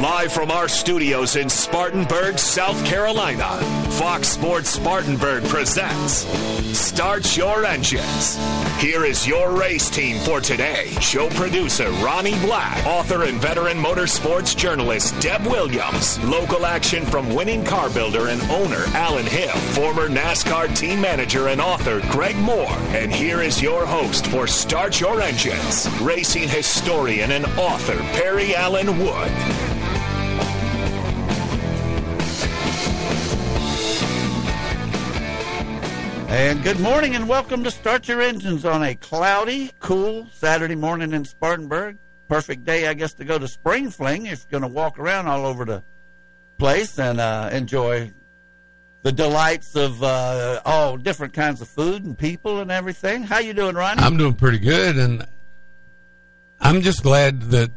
Live from our studios in Spartanburg, South Carolina, Fox Sports Spartanburg presents Start Your Engines. Here is your race team for today. Show producer Ronnie Black, author and veteran motorsports journalist Deb Williams, local action from winning car builder and owner Alan Hill, former NASCAR team manager and author Greg Moore. And here is your host for Start Your Engines, racing historian and author Perry Allen Wood. And good morning and welcome to Start Your Engines on a cloudy, cool Saturday morning in Spartanburg. Perfect day, I guess, to go to Spring Fling if you're going to walk around all over the place and uh, enjoy the delights of uh, all different kinds of food and people and everything. How you doing, Ronnie? I'm doing pretty good, and I'm just glad that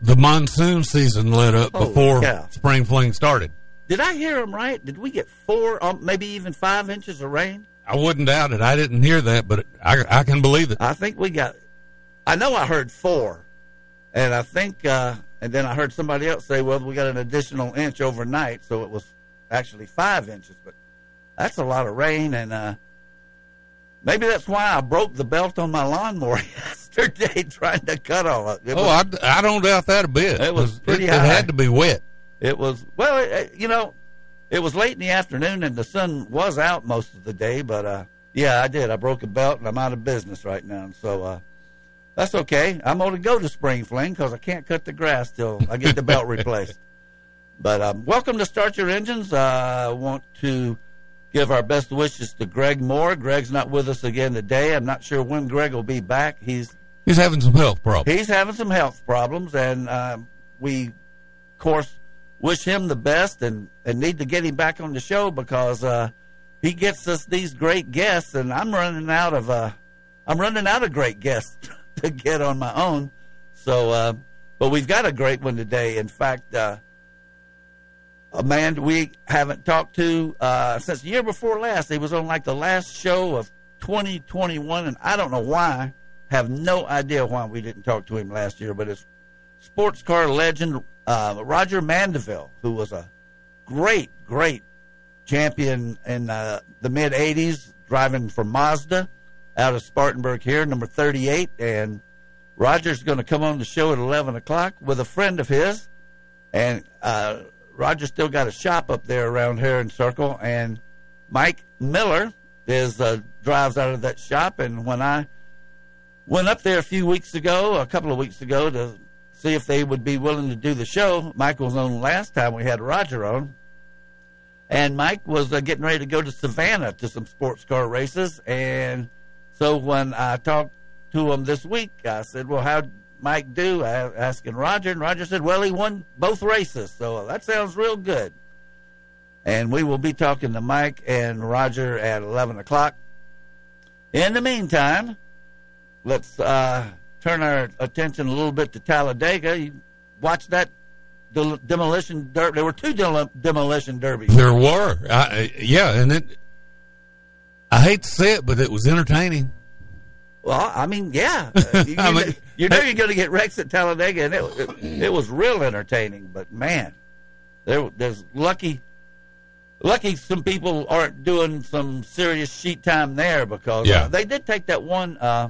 the monsoon season lit up Oh, before yeah. spring fling started. Did I hear him right? Did we get four, um, maybe even five inches of rain? I wouldn't doubt it. I didn't hear that, but I, I can believe it. I think we got. I know I heard four, and I think, uh, and then I heard somebody else say, "Well, we got an additional inch overnight, so it was actually five inches." But that's a lot of rain, and uh, maybe that's why I broke the belt on my lawnmower yesterday trying to cut all of it. Oh, was, I, I don't doubt that a bit. It was pretty it. It had to be wet. It was well, it, it- you know, it was late in the afternoon and the sun was out most of the day. But uh, yeah, I did. I broke a belt and I'm out of business right now. So uh, that's okay. I'm going to go to Spring Fling because I can't cut the grass till I get the belt replaced. But um, welcome to Start Your Engines. Uh, I want to give our best wishes to Greg Moore. Greg's not with us again today. I'm not sure when Greg will be back. He's He's having some health problems. he's having some health problems, and um, we, of course, wish him the best and, and need to get him back on the show because uh, he gets us these great guests, and I'm running out of uh, I'm running out of great guests to get on my own. So, uh, but we've got a great one today. In fact, uh, a man we haven't talked to uh, since the year before last. He was on like the last show of 2021, and I don't know why. Have no idea why we didn't talk to him last year, but it's sports car legend uh, Roger Mandeville, who was a great, great champion in uh, the mid 80s, driving for Mazda out of Spartanburg here, number 38. And Roger's going to come on the show at 11 o'clock with a friend of his. And uh, Roger still got a shop up there around here in Circle. And Mike Miller is uh, drives out of that shop. And when I went up there a few weeks ago, a couple of weeks ago, to see if they would be willing to do the show. Mike was on last time we had Roger on. And Mike was uh, getting ready to go to Savannah to some sports car races. And so when I talked to him this week, I said, Well, how'd Mike do? I asking Roger. And Roger said, Well, he won both races. So that sounds real good. And we will be talking to Mike and Roger at 11 o'clock. In the meantime, let's uh, turn our attention a little bit to Talladega. You watch that del- demolition derby. There were two del- demolition derbies. There were, I, yeah, and it. I hate to say it, but it was entertaining. Well, I mean, yeah, Uh, you, I mean- know, you know you're going to get wrecks at Talladega, and it, it, it was real entertaining. But man, there there's lucky. Lucky some people aren't doing some serious sheet time there because Yeah. uh, they did take that one. Uh,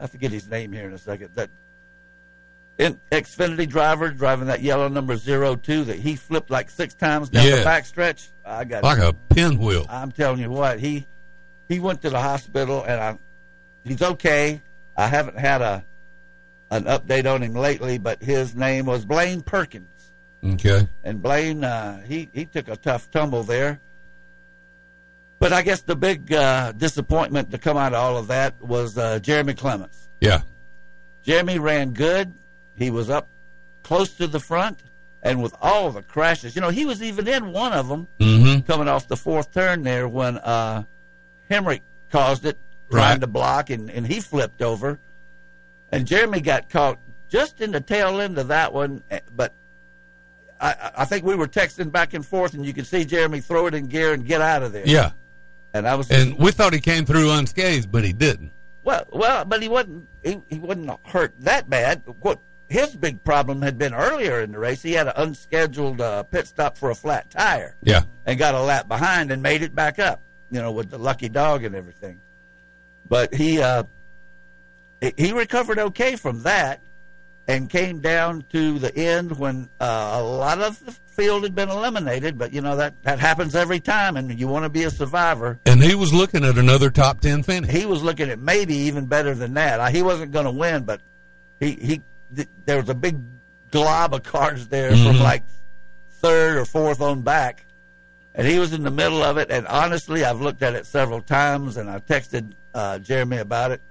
I forget his name here in a second. That in, Xfinity driver driving that yellow number zero two that he flipped like six times down Yes. the backstretch. I got Like a pinwheel. I'm telling you what, he he went to the hospital and I he's okay. I haven't had a an update on him lately, but his name was Blaine Perkins. Okay. And Blaine uh, he he took a tough tumble there. But I guess the big uh, disappointment to come out of all of that was uh, Jeremy Clements. Yeah. Jeremy ran good. He was up close to the front, and with all the crashes, you know, he was even in one of them Mm-hmm. coming off the fourth turn there when uh, Hemric caused it, trying Right. to block, and, and he flipped over. And Jeremy got caught just in the tail end of that one, eh, but I, I think we were texting back and forth, and you could see Jeremy throw it in gear and get out of there. Yeah. And I was And we thought he came through unscathed, but he didn't. well, well, but he wasn't. He, he wasn't hurt that bad. What his big problem had been earlier in the race. He had an unscheduled uh, pit stop for a flat tire Yeah. and got a lap behind and made it back up, you know, with the lucky dog and everything. But he uh, he- he recovered okay from that and came down to the end when uh, a lot of the field had been eliminated. But you know that that happens every time, and you want to be a survivor. And he was looking at another top 10 finish. He was looking at maybe even better than that. He wasn't going to win, but he he th- there was a big glob of cars there from like third or fourth on back, and he was in the middle of it. And honestly, I've looked at it several times, and I texted uh, Jeremy about it,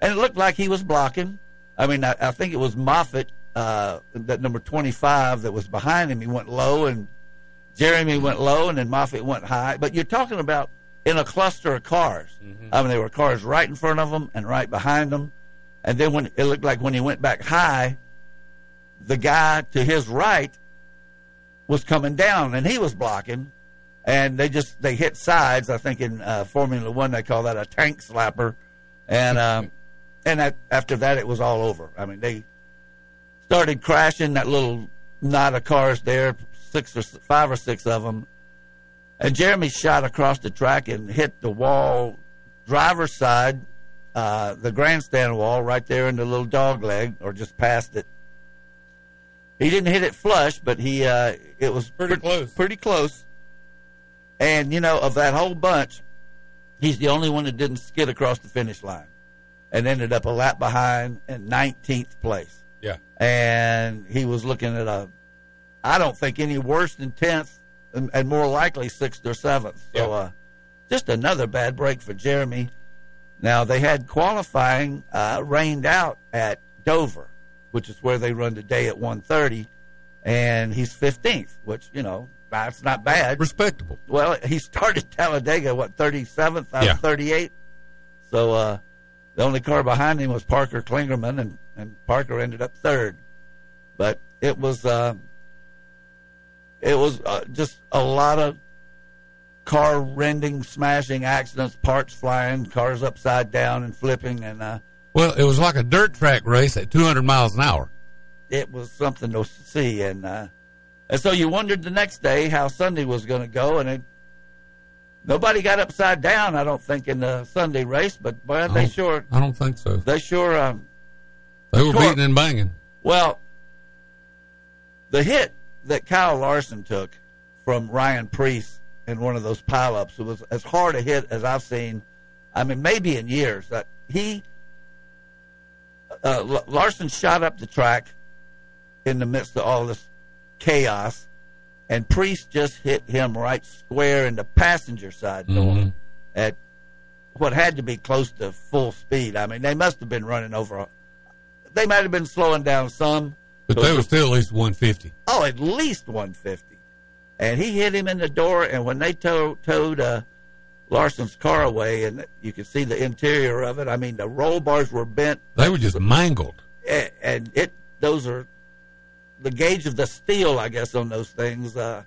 and it looked like he was blocking. I mean, I, I think it was Moffitt, uh, that number twenty-five that was behind him. He went low, and Jeremy went low, and then Moffitt went high. But you're talking about in a cluster of cars. I mean, there were cars right in front of him and right behind him. And then when it looked like when he went back high, the guy to his right was coming down and he was blocking. And they just they hit sides. I think in uh, Formula One they call that a tank slapper. And um, and that, after that it was all over. I mean they started crashing that little knot of cars there, six or five or six of them. And Jeremy shot across the track and hit the wall, driver's side, uh, the grandstand wall right there in the little dog leg, or just past it. He didn't hit it flush, but he uh, it was Pretty close. Pretty close. And you know, of that whole bunch, he's the only one that didn't skid across the finish line, and ended up a lap behind in 19th place Yeah. and he was looking at a, I don't think any worse than tenth, and, and more likely sixth or seventh. So, Yeah. uh, just another bad break for Jeremy. Now they had qualifying uh, rained out at Dover, which is where they run today at 1:30, and he's 15th, which you know that's not bad. Respectable. Well, he started Talladega what 37th out Yeah. of 38. So uh, the only car behind him was Parker Kligerman, and, and Parker ended up third. But it was uh, it was uh, just a lot of car rending, smashing accidents, parts flying, cars upside down and flipping, and uh, Well, it was like a dirt track race at 200 miles an hour. it was something to see. And uh, and so you wondered the next day how Sunday was going to go, and it, nobody got upside down. I don't think in the Sunday race, but boy, they sure I don't think so. they sure. Um, They were Sure. beating and banging. well, the hit that Kyle Larson took from Ryan Preece in one of those pileups it was as hard a hit as I've seen. I mean, maybe in years that he uh, L- Larson shot up the track in the midst of all this chaos, and Preece just hit him right square in the passenger side door Mhm. at what had to be close to full speed. I mean, they must have been running over. They might have been slowing down some, But they were still at least 150. oh, at least 150. And he hit him in the door, and when they tow, towed uh, Larson's car away, and you could see the interior of it, I mean, the roll bars were bent, They were just mangled. a- and it those are the gauge of the steel, I guess, on those things. Uh,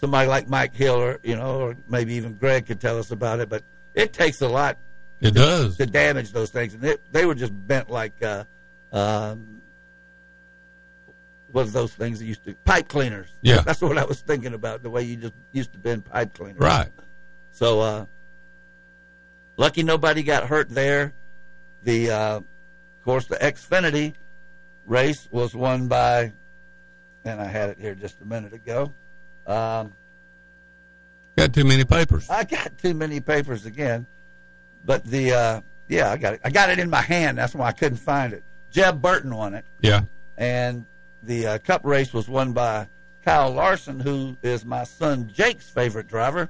somebody like Mike Hill, or you know, or maybe even Greg could tell us about it, but it takes a lot It does. to damage those things, and it, they were just bent like uh, um, what are those things that used to pipe cleaners? Yeah. that's what I was thinking about. The way you just used to bend pipe cleaners, Right. So, uh, lucky nobody got hurt there. The, uh, of course, the Xfinity race was won by, and I had it here just a minute ago. Um, Got too many papers. I got too many papers again, but the uh, yeah, I got it. I got it in my hand. That's why I couldn't find it. Jeb Burton won it, Yeah. and the uh, Cup race was won by Kyle Larson, who is my son Jake's favorite driver,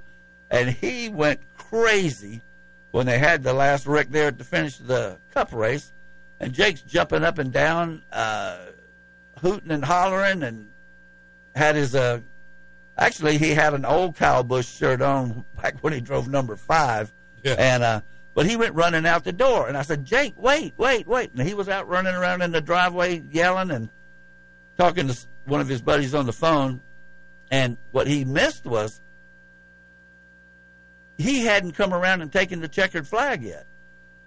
and he went crazy when they had the last wreck there at the finish of the Cup race, and Jake's jumping up and down, uh, hooting and hollering, and had his uh, actually he had an old Kyle Busch shirt on back when he drove number five, Yeah. and uh, but he went running out the door, and I said, Jake, wait, wait, wait, and he was out running around in the driveway yelling and talking to one of his buddies on the phone, and what he missed was he hadn't come around and taken the checkered flag yet.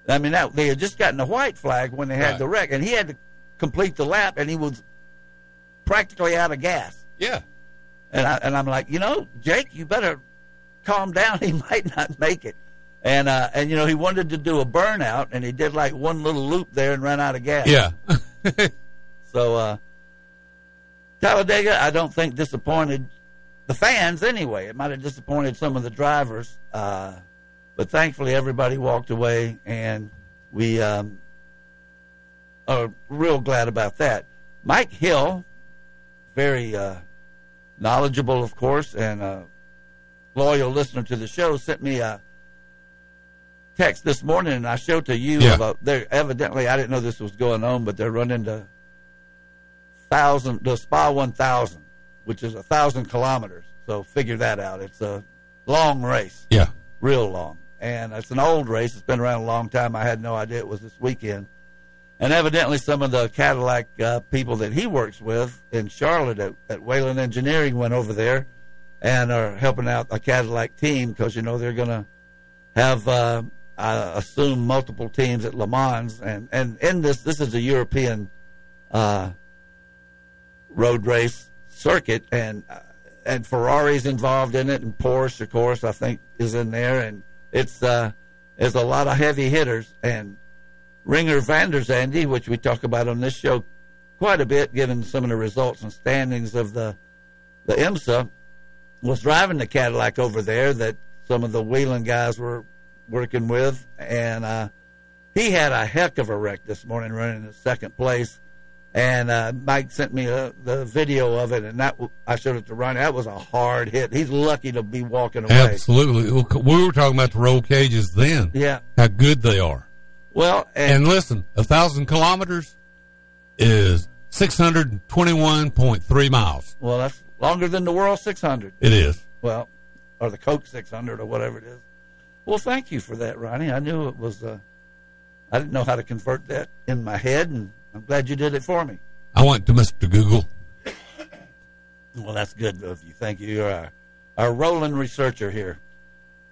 I mean, that, they had just gotten the white flag when they had Right. the wreck, and he had to complete the lap, and he was practically out of gas. Yeah. And I and I'm like, you know, Jake, you better calm down. He might not make it. And uh, and you know, he wanted to do a burnout, and he did like one little loop there and ran out of gas. Yeah. So uh, Talladega, I don't think disappointed the fans anyway. It might have disappointed some of the drivers, uh, but thankfully everybody walked away, and we um, are real glad about that. Mike Hill, very uh, knowledgeable, of course, and a loyal listener to the show, sent me a text this morning, and I showed to you. Yeah. Of a, they're evidently, I didn't know this was going on, but they're running the thousand, the Spa 1000, which is a thousand kilometers. So figure that out. It's a long race yeah. real long. And it's an old race. It's been around a long time. I had no idea it was this weekend. And evidently, some of the Cadillac uh, people that he works with in Charlotte at, at Wayland Engineering went over there and are helping out a Cadillac team because, you know, they're going to have, uh, I assume, multiple teams at Le Mans. And, and in this, this is a European uh, road race circuit. And uh, and Ferrari's involved in it, and Porsche, of course, I think is in there, and it's uh, there's a lot of heavy hitters. And Renger van der Zande, which we talk about on this show quite a bit, given some of the results and standings of the the IMSA, was driving the Cadillac over there that some of the Wheeling guys were working with, and uh, he had a heck of a wreck this morning, running in second place. And uh, Mike sent me uh, the video of it, and that I showed it to Ronnie. That was a hard hit. He's lucky to be walking away. Absolutely. We were talking about the roll cages then. Yeah. How good they are. Well, and, And listen, a thousand kilometers is six hundred twenty-one point three miles. well, that's longer than the World 600. It is. Well, or the Coke 600 or whatever it is. Well, thank you for that, Ronnie. I knew it was. Uh, I didn't know how to convert that in my head, and I'm glad you did it for me. I went to Mister Google. Well, that's good of you. Thank you. You're our, our rolling researcher here.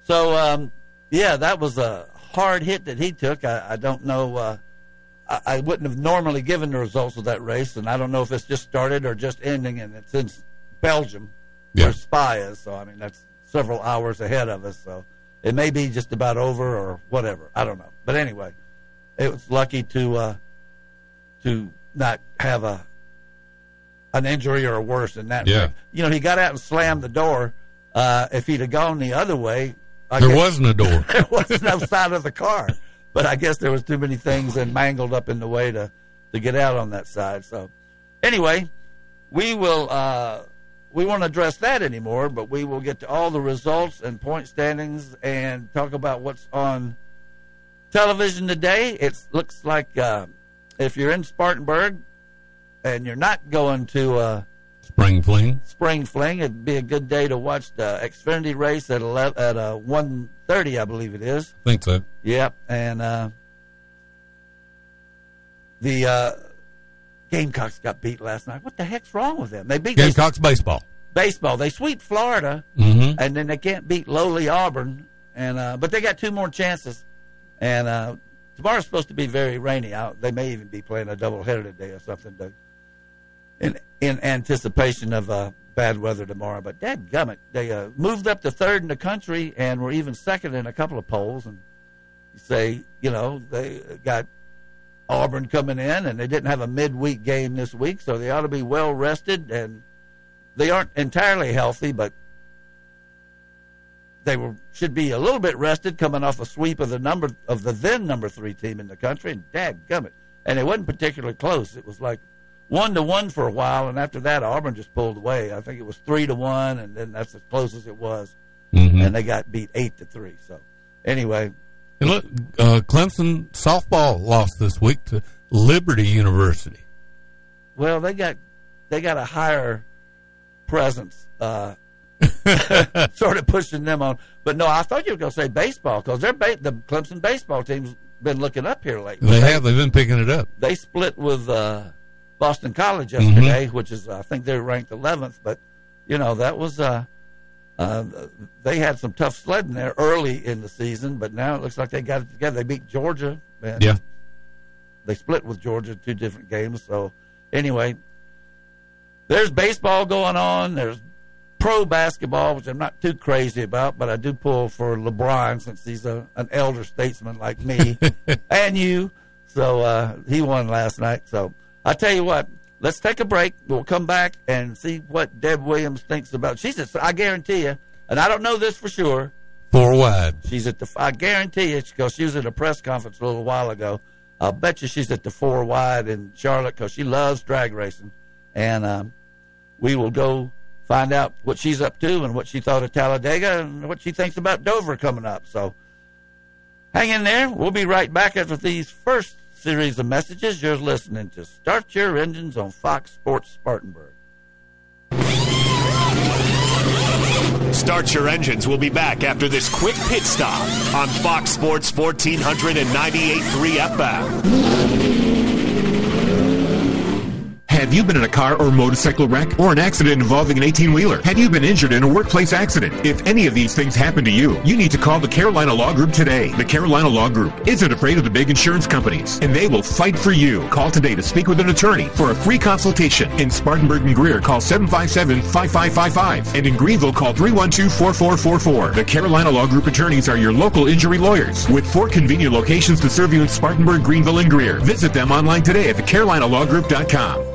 So, um, yeah, that was a hard hit that he took. I, I don't know. Uh, I, I wouldn't have normally given the results of that race, and I don't know if it's just started or just ending, and it's in Belgium, Yeah. where Spa is. So, I mean, that's several hours ahead of us. So, it may be just about over or whatever. I don't know. But anyway, it was lucky to uh, to not have a an injury or worse than that. Yeah. You know, he got out and slammed the door. Uh, if he'd have gone the other way, I There guess wasn't a door. there was no side of the car. But I guess there was too many things and mangled up in the way to, to get out on that side. So anyway, we will uh, we won't address that anymore, but we will get to all the results and point standings and talk about what's on television today. It looks like uh, if you're in Spartanburg and you're not going to uh, Spring fling. Spring Fling, it'd be a good day to watch the Xfinity race at 11, at uh, one thirty, I believe it is. Think so. Yep, and uh, the uh, Gamecocks got beat last night. What the heck's wrong with them? They beat they- Gamecocks baseball. baseball. They sweep Florida, Mm-hmm. and then they can't beat lowly Auburn. And uh, but they got two more chances. And uh, tomorrow's supposed to be very rainy. out. They may even be playing a doubleheader today or something to, in in anticipation of uh, bad weather tomorrow. But dadgummit, they uh, moved up to third in the country and were even second in a couple of polls. And you say, you know, they got Auburn coming in, and they didn't have a midweek game this week, so they ought to be well rested. And they aren't entirely healthy, but they were should be a little bit rested coming off a sweep of the number of the then number three team in the country, and dadgummit. And it wasn't particularly close. It was like one to one for a while, and after that, Auburn just pulled away. I think it was three to one, and then that's as close as it was. Mm-hmm. And they got beat eight to three. So anyway, And look, uh, Clemson softball lost this week to Liberty University. well, they got they got a higher presence, uh, sort of pushing them on. But no, I thought you were going to say baseball because they're ba- the Clemson baseball team's been looking up here lately. They have. They've been picking it up. they split with uh, Boston College yesterday, which is I think they're ranked 11th. But you know that was uh, uh, they had some tough sledding there early in the season, but now it looks like they got it together. They beat Georgia. And Yeah. they split with Georgia two different games. So anyway, there's baseball going on. There's pro basketball, which I'm not too crazy about, but I do pull for LeBron since he's a, an elder statesman like me and you. So uh, he won last night. So I tell you what, let's take a break. We'll come back and see what Deb Williams thinks about. She's just, I guarantee you, and I don't know this for sure. Four wide. She's at the. I guarantee you, because she was at a press conference a little while ago. I'll bet you she's at the four wide in Charlotte because she loves drag racing, and um, we will go find out what she's up to and what she thought of Talladega and what she thinks about Dover coming up. So hang in there. We'll be right back after these first series of messages. You're listening to Start Your Engines on Fox Sports Spartanburg. Start Your Engines will be back after this quick pit stop on Fox Sports 1498.3 FM. Have you been in a car or motorcycle wreck or an accident involving an 18 wheeler? Have you been injured in a workplace accident? If any of these things happen to you, you need to call the Carolina Law Group today. The Carolina Law Group isn't afraid of the big insurance companies, and they will fight for you. Call today to speak with an attorney for a free consultation. In Spartanburg and Greer, call 757-5555. And in Greenville, call 312-4444. The Carolina Law Group attorneys are your local injury lawyers with four convenient locations to serve you in Spartanburg, Greenville, and Greer. Visit them online today at thecarolinalawgroup.com.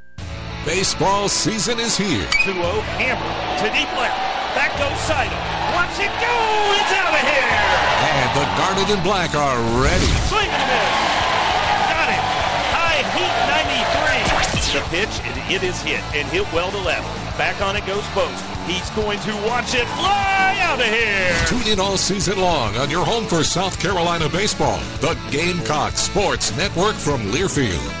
Baseball season is here. 2 0, Hammer to deep left. Back goes Seidel. Watch it go! It's out of here! And the Garnet and Black are ready. Swing and miss. Got it. High heat 93. The pitch, and it is hit and hit well to left. Back on it goes Post. He's going to watch it fly out of here. Tune in all season long on your home for South Carolina baseball. The Gamecock Sports Network from Learfield.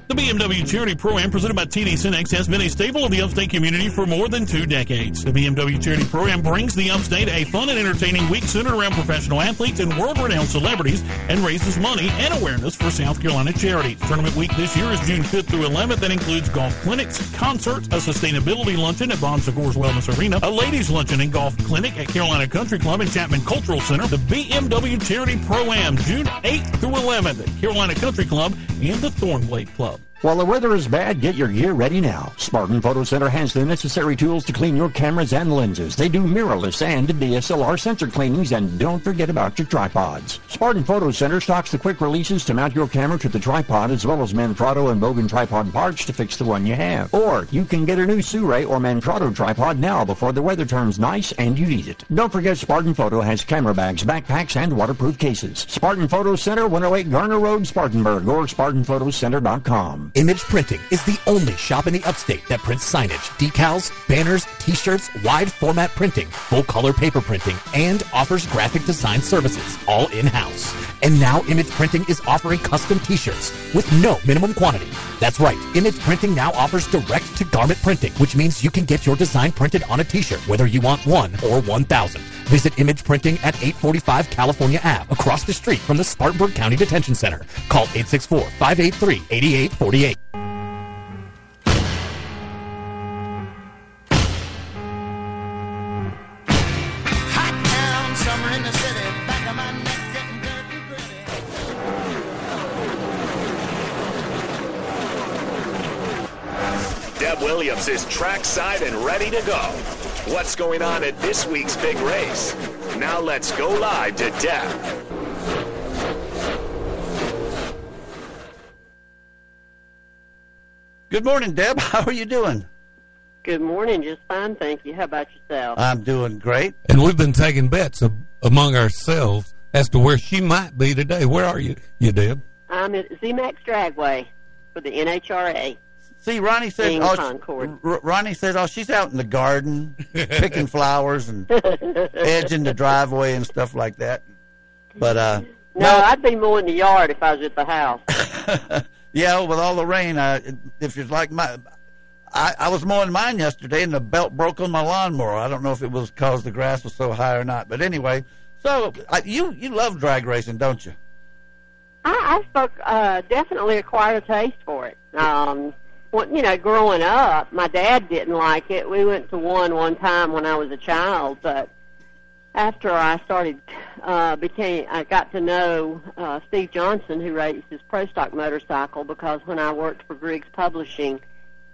The BMW Charity Pro-Am presented by TD SYNNEX has been a staple of the upstate community for more than two decades. The BMW Charity Pro-Am brings the upstate a fun and entertaining week centered around professional athletes and world-renowned celebrities and raises money and awareness for South Carolina charities. Tournament week this year is June 5th through 11th and includes golf clinics, concerts, a sustainability luncheon at Bon Secours Wellness Arena, a ladies luncheon and golf clinic at Carolina Country Club and Chapman Cultural Center, the BMW Charity Pro-Am June 8th through 11th at Carolina Country Club and the Thornblade Club. While the weather is bad, get your gear ready now. Spartan Photo Center has the necessary tools to clean your cameras and lenses. They do mirrorless and DSLR sensor cleanings, and don't forget about your tripods. Spartan Photo Center stocks the quick releases to mount your camera to the tripod, as well as Manfrotto and Bogen tripod parts to fix the one you have. Or you can get a new Suray or Manfrotto tripod now before the weather turns nice and you need it. Don't forget Spartan Photo has camera bags, backpacks, and waterproof cases. Spartan Photo Center, 108 Garner Road, Spartanburg, or SpartanPhotoCenter.com. Image Printing is the only shop in the upstate that prints signage, decals, banners, t-shirts, wide format printing, full color paper printing, and offers graphic design services, all in-house. And now Image Printing is offering custom t-shirts with no minimum quantity. That's right, Image Printing now offers direct to garment printing, which means you can get your design printed on a t-shirt, whether you want one or 1,000. Visit Image Printing at 845 California Ave, across the street from the Spartanburg County Detention Center. Call 864-583-8848. Deb Williams is trackside and ready to go. What's going on at this week's big race? Now let's go live to Deb. Good morning, Deb. How are you doing? Good morning. Just fine, thank you. How about yourself? I'm doing great. And we've been taking bets ab- among ourselves as to where she might be today. Where are you, you Deb? I'm at ZMAX Dragway for the NHRA. See, Ronnie said, in oh, Concord. R- Ronnie says, oh, she's out in the garden picking flowers and edging the driveway and stuff like that. But uh, No, I'd be mowing the yard if I was at the house. Yeah, with all the rain, uh, if it's like my, I, I was mowing mine yesterday and the belt broke on my lawnmower. I don't know if it was because the grass was so high or not. But anyway, so uh, you you love drag racing, don't you? I, I spoke, uh, definitely acquired a taste for it. Um, when, you know, growing up, my dad didn't like it. We went to one one time when I was a child, but after I started, uh, became, I got to know, uh, Steve Johnson, who races Pro Stock Motorcycle, because when I worked for Griggs Publishing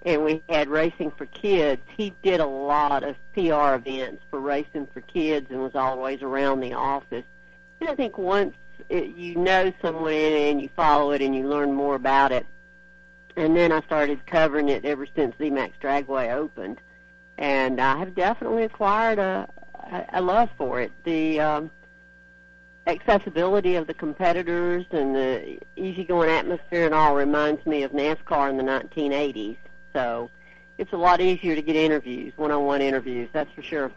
and we had Racing for Kids, he did a lot of PR events for Racing for Kids and was always around the office. And I think once it, you know someone and you follow it and you learn more about it, and then I started covering it ever since ZMAX Dragway opened, and I have definitely acquired a a, love for it. The um, accessibility of the competitors and the easygoing atmosphere and all reminds me of NASCAR in the 1980s. So it's a lot easier to get interviews, one-on-one interviews. That's for sure.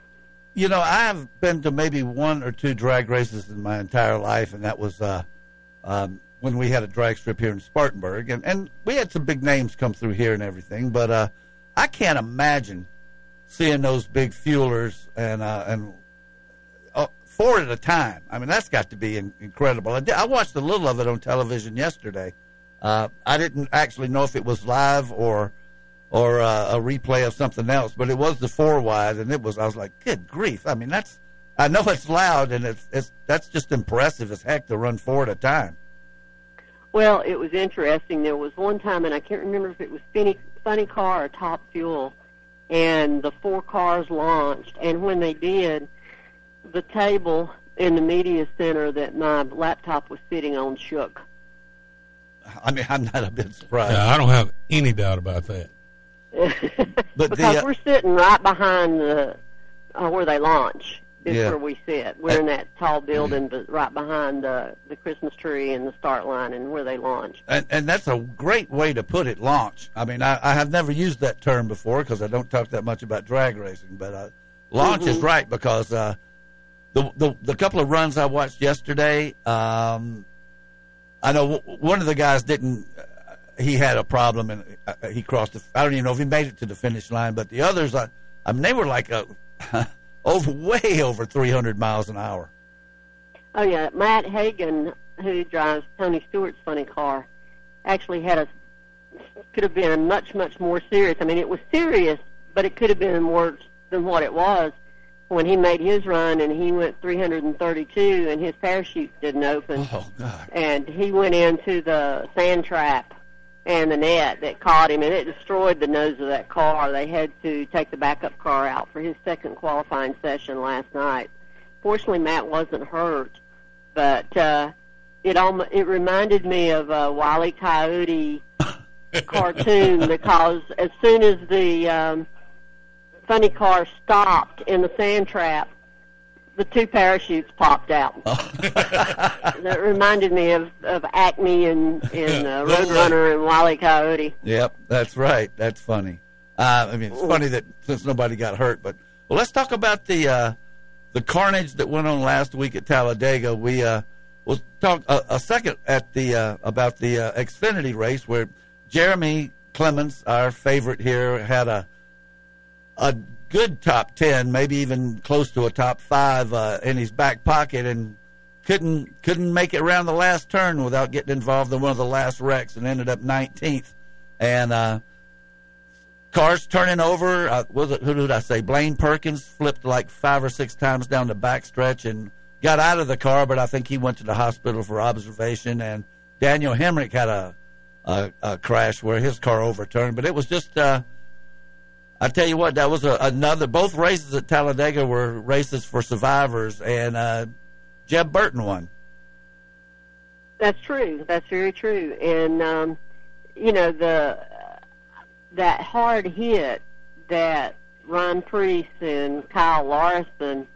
You know, I've been to maybe one or two drag races in my entire life, and that was uh, um, when we had a drag strip here in Spartanburg, and and we had some big names come through here and everything. But uh, I can't imagine seeing those big fuelers and uh, and uh, four at a time. I mean, that's got to be in, incredible. I, did, I watched a little of it on television yesterday. Uh, I didn't actually know if it was live or or uh, a replay of something else, but it was the four wide, and it was. I was like, good grief! I mean, that's. I know it's loud, and it's it's that's just impressive as heck to run four at a time. Well, it was interesting. There was one time, and I can't remember if it was Funny, Funny Car or Top Fuel, and the four cars launched. And when they did, the table in the media center that my laptop was sitting on shook. I mean, I'm not a bit surprised. Yeah, I don't have any doubt about that. But because the, uh, we're sitting right behind the uh, where they launch. Is Yeah. where we sit. We're in that tall building, but right behind the the Christmas tree and the start line, and where they launch. and, and that's a great way to put it. Launch. I mean, I, I have never used that term before because I don't talk that much about drag racing. But uh, launch is Mhm. right because uh, the, the the couple of runs I watched yesterday, um, I know w- one of the guys didn't. Uh, he had a problem and uh, he crossed. The, I don't even know if he made it to the finish line. But the others, I, I mean, they were like a, over way over 300 miles an hour. Oh yeah, Matt Hagan, who drives Tony Stewart's funny car, actually had a could have been much much more serious. I mean, it was serious, but it could have been worse than what it was when he made his run and he went 332 and his parachute didn't open Oh God! and he went into the sand trap and the net that caught him and it destroyed the nose of that car. They had to take the backup car out for his second qualifying session last night. Fortunately, Matt wasn't hurt, but uh, it almost it reminded me of a Wile E. Coyote cartoon because as soon as the um, funny car stopped in the sand trap, the two parachutes popped out. that reminded me of of Acme and and uh, Roadrunner and Wile E. Coyote. Yep, that's right. That's funny. Uh, I mean, it's funny that since nobody got hurt, but well, let's talk about the uh, the carnage that went on last week at Talladega. We uh, we'll talk a, a second at the uh, about the uh, Xfinity race where Jeremy Clements, our favorite here, had a a good top ten, maybe even close to a top five uh, in his back pocket, and couldn't couldn't make it around the last turn without getting involved in one of the last wrecks, and ended up 19th. And uh, cars turning over. Uh, was it who did I say? Blaine Perkins flipped like five or six times down the backstretch and got out of the car, but I think he went to the hospital for observation. And Daniel Hemric had a a, a crash where his car overturned, but it was just. Uh, I tell you what, that was a, another. Both races at Talladega were races for survivors, and uh, Jeb Burton won. That's true. That's very true. And um, you know the that hard hit that Ryan Preece and Kyle Larson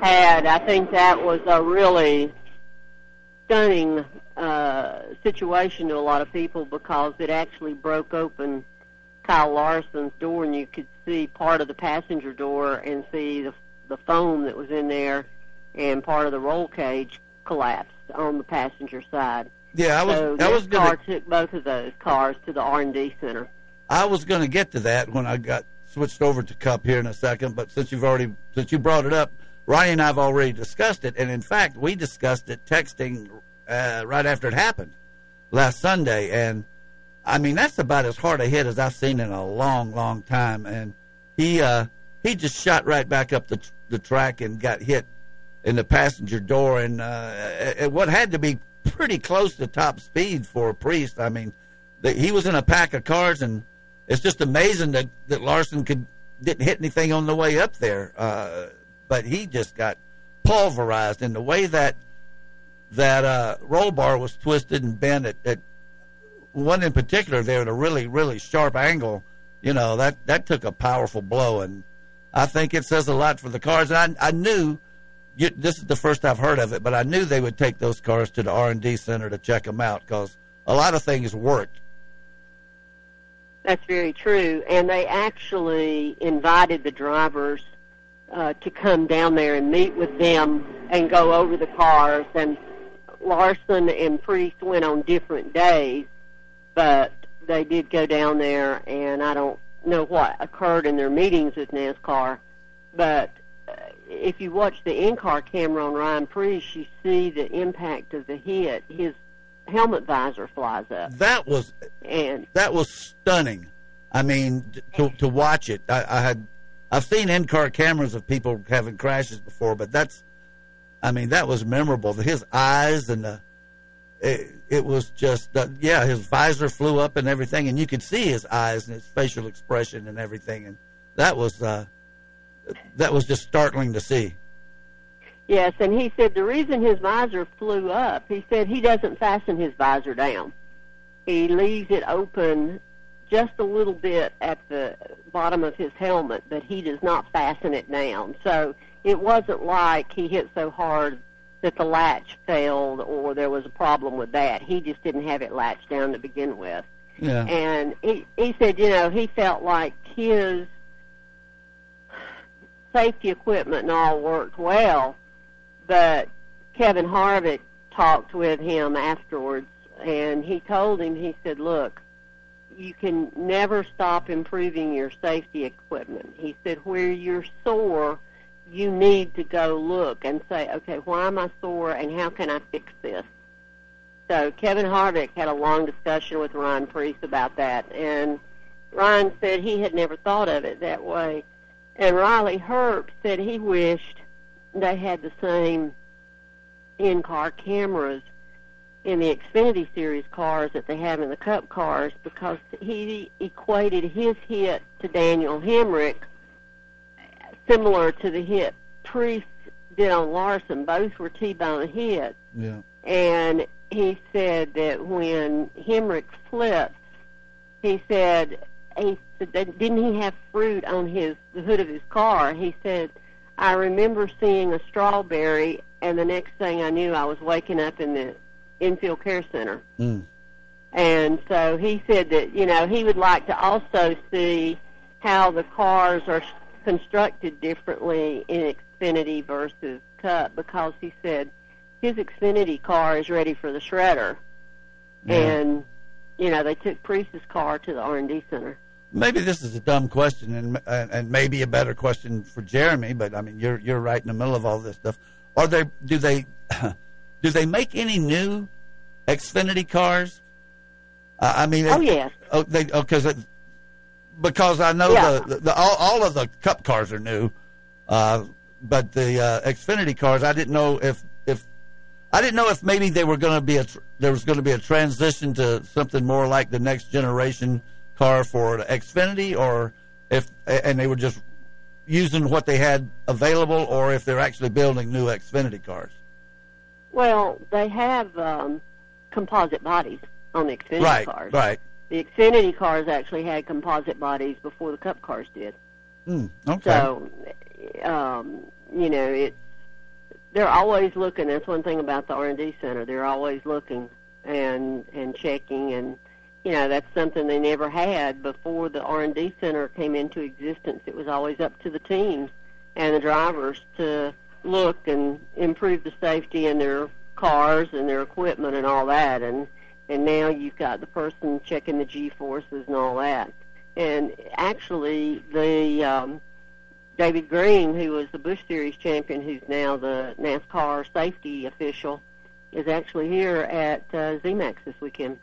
had, I think that was a really stunning uh, situation to a lot of people because it actually broke open Kyle Larson's door, and you could see part of the passenger door and see the the foam that was in there, and part of the roll cage collapsed on the passenger side. Yeah, I was. So I was car gonna. took both of those cars to the R and D center. I was going to get to that when I got switched over to Cup here in a second. But since you've already since you brought it up, Ronnie and I have already discussed it, and in fact, we discussed it texting uh, right after it happened last Sunday, and I mean that's about as hard a hit as I've seen in a long, long time. And he uh, he just shot right back up the the track and got hit in the passenger door, and uh, at what had to be pretty close to top speed for a Preece. I mean, the, he was in a pack of cars, and it's just amazing that that Larson could didn't hit anything on the way up there. Uh, but he just got pulverized in the way that that uh, roll bar was twisted and bent at, at one in particular there at a really really sharp angle. You know that that took a powerful blow, and I think it says a lot for the cars. And I, I knew you, this is the first I've heard of it, but I knew they would take those cars to the R and D center to check them out because a lot of things worked. That's very true. And they actually invited the drivers uh, to come down there and meet with them and go over the cars. And Larson and Preece went on different days, but they did go down there, and I don't know what occurred in their meetings with NASCAR, but uh, if you watch the in-car camera on Ryan Preece, you see the impact of the hit. His helmet visor flies up. That was and that was stunning. I mean, to to watch it, I, I had I've seen in car cameras of people having crashes before, but that's I mean that was memorable. His eyes and the it, it was just uh, yeah, his visor flew up and everything, and you could see his eyes and his facial expression and everything, and that was uh, that was just startling to see. Yes, and he said the reason his visor flew up, he said he doesn't fasten his visor down. He leaves it open just a little bit at the bottom of his helmet, but he does not fasten it down. So it wasn't like he hit so hard that the latch failed or there was a problem with that. He just didn't have it latched down to begin with. Yeah. And he he said, you know, he felt like his safety equipment and all worked well, but Kevin Harvick talked with him afterwards and he told him he said, "Look, you can never stop improving your safety equipment." He said, "Where you're sore, you need to go look and say, "Okay, why am I sore and how can I fix this?" So Kevin Harvick had a long discussion with Ryan Preece about that, and Ryan said he had never thought of it that way. And Riley Herbst said he wished they had the same in-car cameras in the Xfinity Series cars that they have in the Cup cars because he equated his hit to Daniel Hemric similar to the hit Preece did on Larson. Both were T-bone hits. Yeah. And he said that when Hemric flipped, he said he didn't he have fruit on his the hood of his car? He said, I remember seeing a strawberry, and the next thing I knew, I was waking up in the infield care center. Mm. And so he said that you know he would like to also see how the cars are constructed differently in Xfinity versus Cup because he said his Xfinity car is ready for the shredder, Yeah. and you know they took Preece's car to the R and D center. Maybe this is a dumb question, and and and maybe a better question for Jeremy. But I mean, you're you're right in the middle of all this stuff. Are they? Do they? do they make any new Xfinity cars? Uh, I mean, Oh, yes. Oh, they because because I know Yeah. the, the all, all of the Cup cars are new, uh, but the uh, Xfinity cars, I didn't know if if I didn't know if maybe they were going to be a tr- there was going to be a transition to something more like the next generation car for the Xfinity, or if and they were just using what they had available, or if they're actually building new Xfinity cars. Well, they have um, composite bodies on the Xfinity Right, cars. right. The Xfinity cars actually had composite bodies before the Cup cars did. Hmm, okay. So, um, you know, it they're always looking. That's one thing about the R and D center. They're always looking and and checking, and you know that's something they never had before the R and D center came into existence. It was always up to the teams and the drivers to look and improve the safety in their cars and their equipment and all that. And and now you've got the person checking the G forces and all that. And actually, the um, David Green, who was the Busch Series champion, who's now the NASCAR safety official, is actually here at uh, ZMAX this weekend.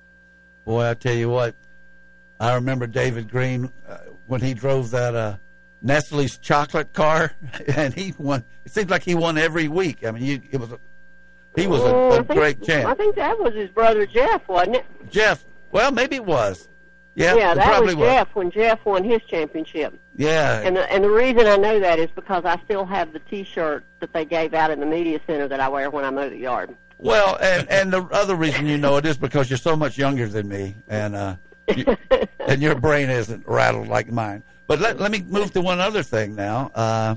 Boy, I tell you what, I remember David Green uh, when he drove that uh, Nestle's chocolate car, and he won. It seems like he won every week. I mean, you, it was he was a, Oh, a think- great champ. I think that was his brother Jeff, wasn't it? Jeff, well, maybe it was. Yeah, yeah that was Jeff when Jeff won his championship. Yeah, And the, and the reason I know that is because I still have the T-shirt that they gave out in the media center that I wear when I mow the yard. Well, and and the other reason you know it is because you're so much younger than me, and uh, you, and your brain isn't rattled like mine. But let let me move to one other thing now, uh,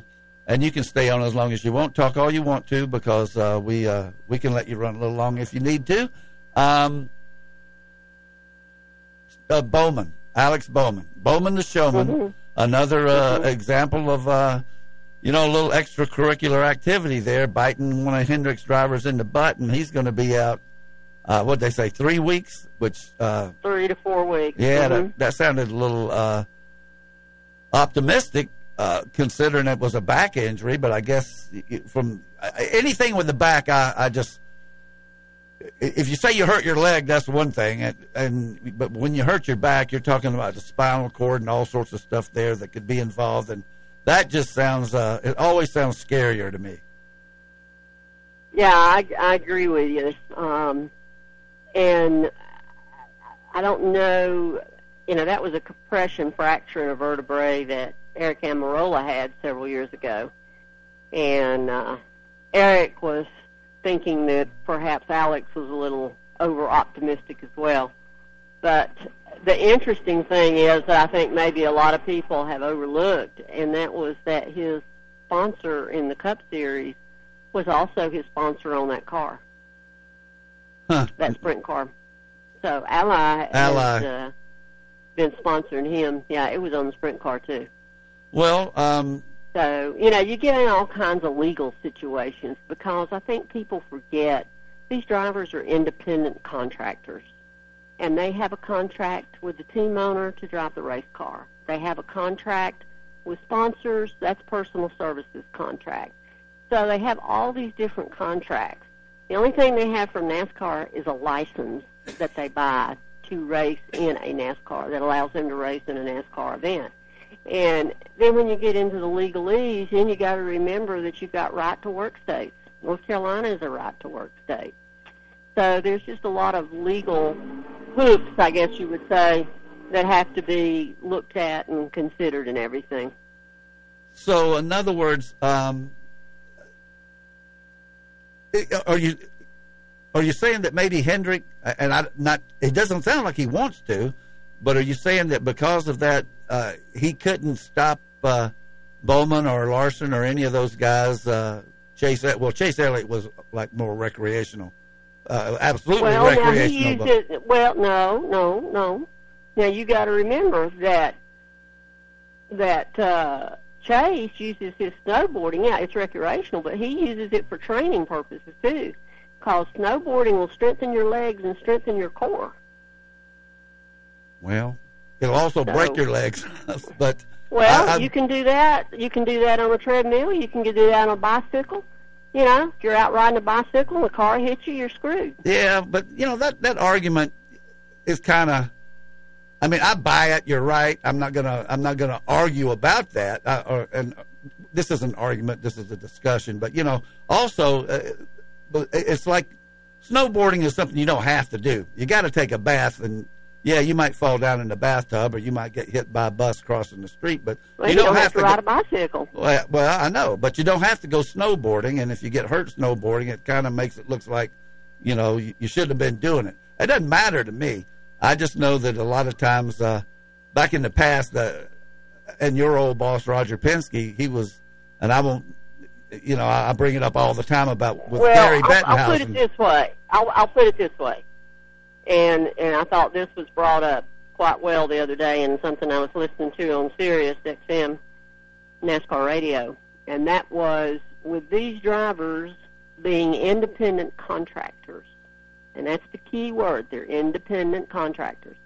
and you can stay on as long as you want. Talk all you want to because uh, we uh, we can let you run a little long if you need to. Um, uh, Bowman, Alex Bowman, Bowman the showman, another uh, example of uh, you know, a little extracurricular activity there, biting one of Hendrick's drivers in the butt, and he's going to be out. Uh, what they say, three weeks, which uh, Three to four weeks. yeah, Mhm. that, that sounded a little uh, optimistic, uh, considering it was a back injury. But I guess from anything with the back, I, I just if you say you hurt your leg, that's one thing, and, and but when you hurt your back, you're talking about the spinal cord and all sorts of stuff there that could be involved, and that just sounds uh, it always sounds scarier to me. Yeah, I, I agree with you. Um, and I don't know, you know, that was a compression fracture in a vertebrae that Eric Almirola had several years ago. And uh, Eric was thinking that perhaps Alex was a little over optimistic as well. But the interesting thing is that I think maybe a lot of people have overlooked, and that was that his sponsor in the Cup Series was also his sponsor on that car, Huh. that sprint car. So Ally, Ally. has uh, been sponsoring him. Yeah, it was on the sprint car too. Well, um, So, you know, you get in all kinds of legal situations because I think people forget these drivers are independent contractors. And they have a contract with the team owner to drive the race car. They have a contract with sponsors, that's personal services contract. So they have all these different contracts. The only thing they have from NASCAR is a license that they buy to race in a NASCAR that allows them to race in a NASCAR event. And then when you get into the legalese, then you got to remember that you've got right to work states. North Carolina is a right to work state. So there's just a lot of legal hoops, I guess you would say, that have to be looked at and considered and everything. So, in other words, um, are you are you saying that maybe Hendrick and I not? It doesn't sound like he wants to, but are you saying that because of that uh, he couldn't stop uh, Bowman or Larson or any of those guys? Uh, Chase, well, Chase Elliott was like more recreational, uh, absolutely well, now he recreational. used it. Well, no, no, no. Now you got to remember that that uh, Chase uses his snowboarding. Yeah, it's recreational, but he uses it for training purposes too. Because snowboarding will strengthen your legs and strengthen your core. Well, it'll also break your legs, but Well, I- I- you can do that. You can do that on a treadmill. You can do that on a bicycle. You know, if you're out riding a bicycle and the car hits you, you're screwed. Yeah, but you know that that argument is kind of. I mean, I buy it. You're right. I'm not gonna. I'm not gonna argue about that. Uh, or, and this is an argument. This is a discussion. But you know, also, uh, it's like snowboarding is something you don't have to do. You got to take a bath, and yeah, you might fall down in the bathtub, or you might get hit by a bus crossing the street. But Well, you you don't, have, to to ride go- a bicycle. well, well, I know, but you don't have to go snowboarding. And if you get hurt snowboarding, it kind of makes it looks like, you know, you, you shouldn't have been doing it. It doesn't matter to me. I just know that a lot of times, uh, back in the past, uh, and your old boss Roger Penske, he was, and I won't, you know, I bring it up all the time about with well, Gary I'll, I'll put it this way. I'll, I'll put it this way, and and I thought this was brought up quite well the other day, and something I was listening to on Sirius XM NASCAR radio, and that was with these drivers being independent contractors, and that's the key word. They're independent contractors.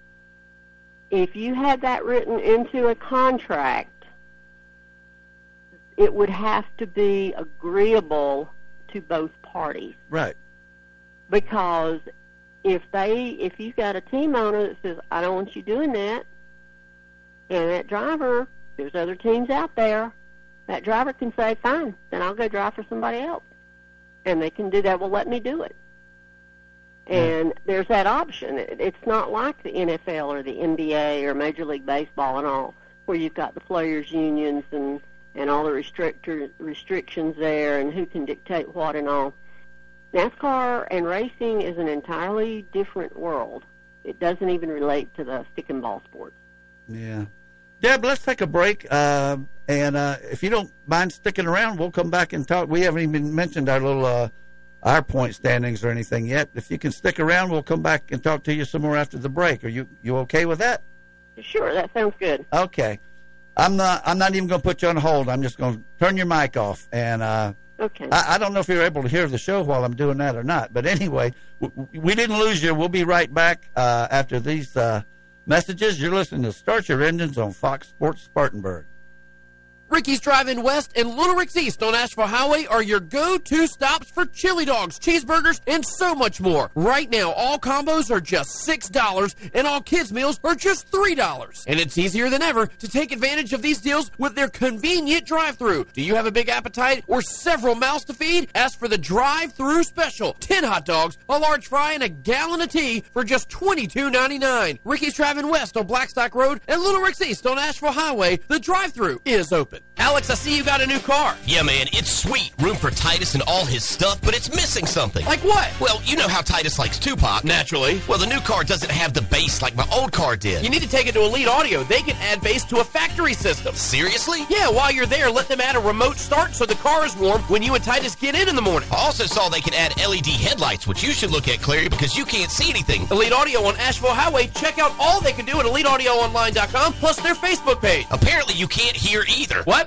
If you had that written into a contract, it would have to be agreeable to both parties right. because if they if you've got a team owner that says I don't want you doing that, and that driver there's other teams out there, that driver can say fine, then I'll go drive for somebody else, and they can do that. Well, let me do it. And there's that option. It's not like the NFL or the NBA or Major League Baseball and all, where you've got the players' unions and and all the restrictor, restrictions there, and who can dictate what and all. NASCAR and racing is an entirely different world. It doesn't even relate to the stick and ball sports. Yeah. Deb, let's take a break. Uh, and uh, if you don't mind sticking around, we'll come back and talk. We haven't even mentioned our little uh, our point standings or anything yet. If you can stick around, we'll come back and talk to you some more after the break. Are you you okay with that? Sure, that sounds good. Okay. I'm not. I'm not even going to put you on hold. I'm just going to turn your mic off. And uh, Okay. I, I don't know if you're able to hear the show while I'm doing that or not. But anyway, w- we didn't lose you. We'll be right back uh, after these uh, messages. You're listening to Start Your Engines on Fox Sports Spartanburg. Ricky's Drive-In West and Little Rick's East on Asheville Highway are your go-to stops for chili dogs, cheeseburgers, and so much more. Right now, all combos are just $6 and all kids' meals are just $3. And it's easier than ever to take advantage of these deals with their convenient drive-through. Do you have a big appetite or several mouths to feed? Ask for the drive-through special. 10 hot dogs, a large fry, and a gallon of tea for just $22.99. Ricky's Drive-In West on Blackstock Road and Little Rick's East on Asheville Highway. The drive-through is open it. Alex, I see you got a new car. Yeah, man, it's sweet. Room for Titus and all his stuff, but it's missing something. Like what? Well, you know how Titus likes Tupac. Naturally. Well, the new car doesn't have the bass like my old car did. You need to take it to Elite Audio. They can add bass to a factory system. Seriously? Yeah, while you're there, let them add a remote start so the car is warm when you and Titus get in in the morning. I also saw they can add LED headlights, which you should look at, Clary, because you can't see anything. Elite Audio on Asheville Highway. Check out all they can do at EliteAudioOnline.com, plus their Facebook page. Apparently, you can't hear either. What?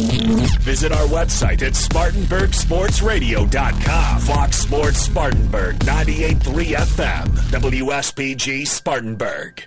Visit our website at SpartanburgSportsRadio.com. Fox Sports Spartanburg, 98.3 FM, WSPG Spartanburg.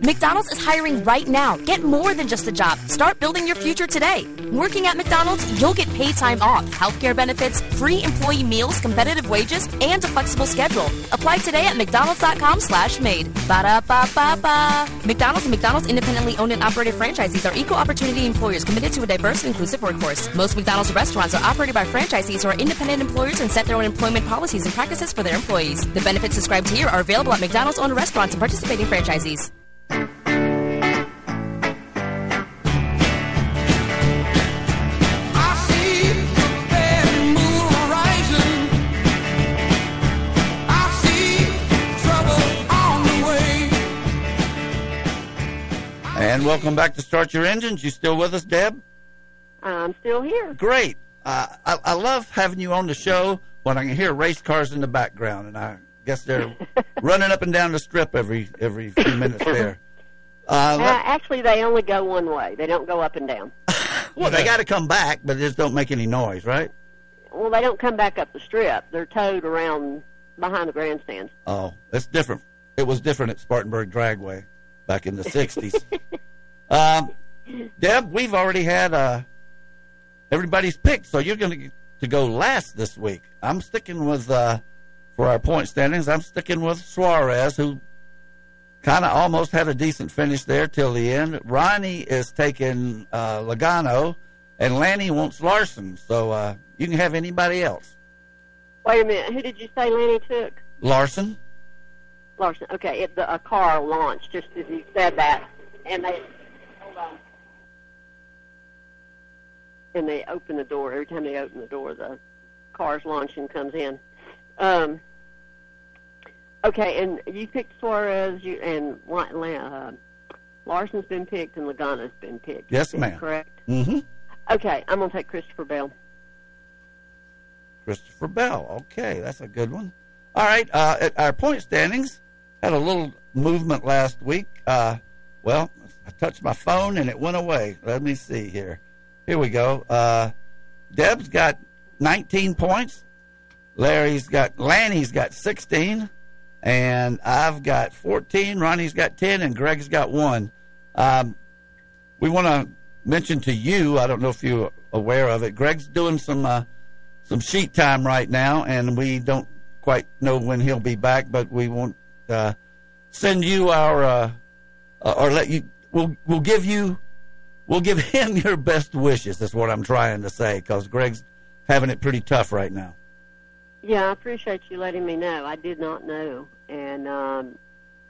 McDonald's is hiring right now. Get more than just a job. Start building your future today. Working at McDonald's, you'll get paid time off, healthcare benefits, free employee meals, competitive wages, and a flexible schedule. Apply today at mcdonalds.com slash made. Ba-da-ba-ba-ba. McDonald's and McDonald's independently owned and operated franchisees are equal opportunity employers committed to a diverse and inclusive workforce. Most McDonald's restaurants are operated by franchisees who are independent employers and set their own employment policies and practices for their employees. The benefits described here are available at McDonald's owned restaurants and participating franchisees. And welcome back to Start Your Engines. You still with us, Deb? I'm still here. Great. Uh, I, I love having you on the show when I can hear race cars in the background, and I guess they're running up and down the strip every every few minutes there. Uh, Uh, actually, they only go one way. They don't go up and down. well, they got to come back, but they just don't make any noise, right? Well, they don't come back up the strip. They're towed around behind the grandstands. Oh, it's different. It was different at Spartanburg Dragway back in the '60s. um, Deb, we've already had uh, everybody's pick, so you're going to to go last this week. I'm sticking with uh, for our point standings. I'm sticking with Suarez, who kind of almost had a decent finish there till the end. Ronnie is taking uh, Logano, and Lanny wants Larson. So uh, you can have anybody else. Wait a minute. Who did you say Lanny took? Larson. Larson. Okay, it, the, a car launched just as you said that, and they hold on, and they open the door. Every time they open the door, the car's launching comes in. Um, okay, and you picked Suarez, you and uh, Larson's been picked, and Logano's been picked. Yes, ma'am. Correct. Mm-hmm. Okay, I'm gonna take Christopher Bell. Christopher Bell. Okay, that's a good one. All right, uh, at our point standings had a little movement last week. Uh, well, I touched my phone and it went away. Let me see here. Here we go. Uh, Deb's got 19 points. Larry's got Lanny's got 16, and I've got 14. Ronnie's got 10, and Greg's got one. Um, we want to mention to you. I don't know if you're aware of it. Greg's doing some uh, some sheet time right now, and we don't quite know when he'll be back, but we won't uh, send you our uh, uh, or let you. We'll we'll give you we'll give him your best wishes. That's what I'm trying to say because Greg's having it pretty tough right now. Yeah, I appreciate you letting me know. I did not know, and um,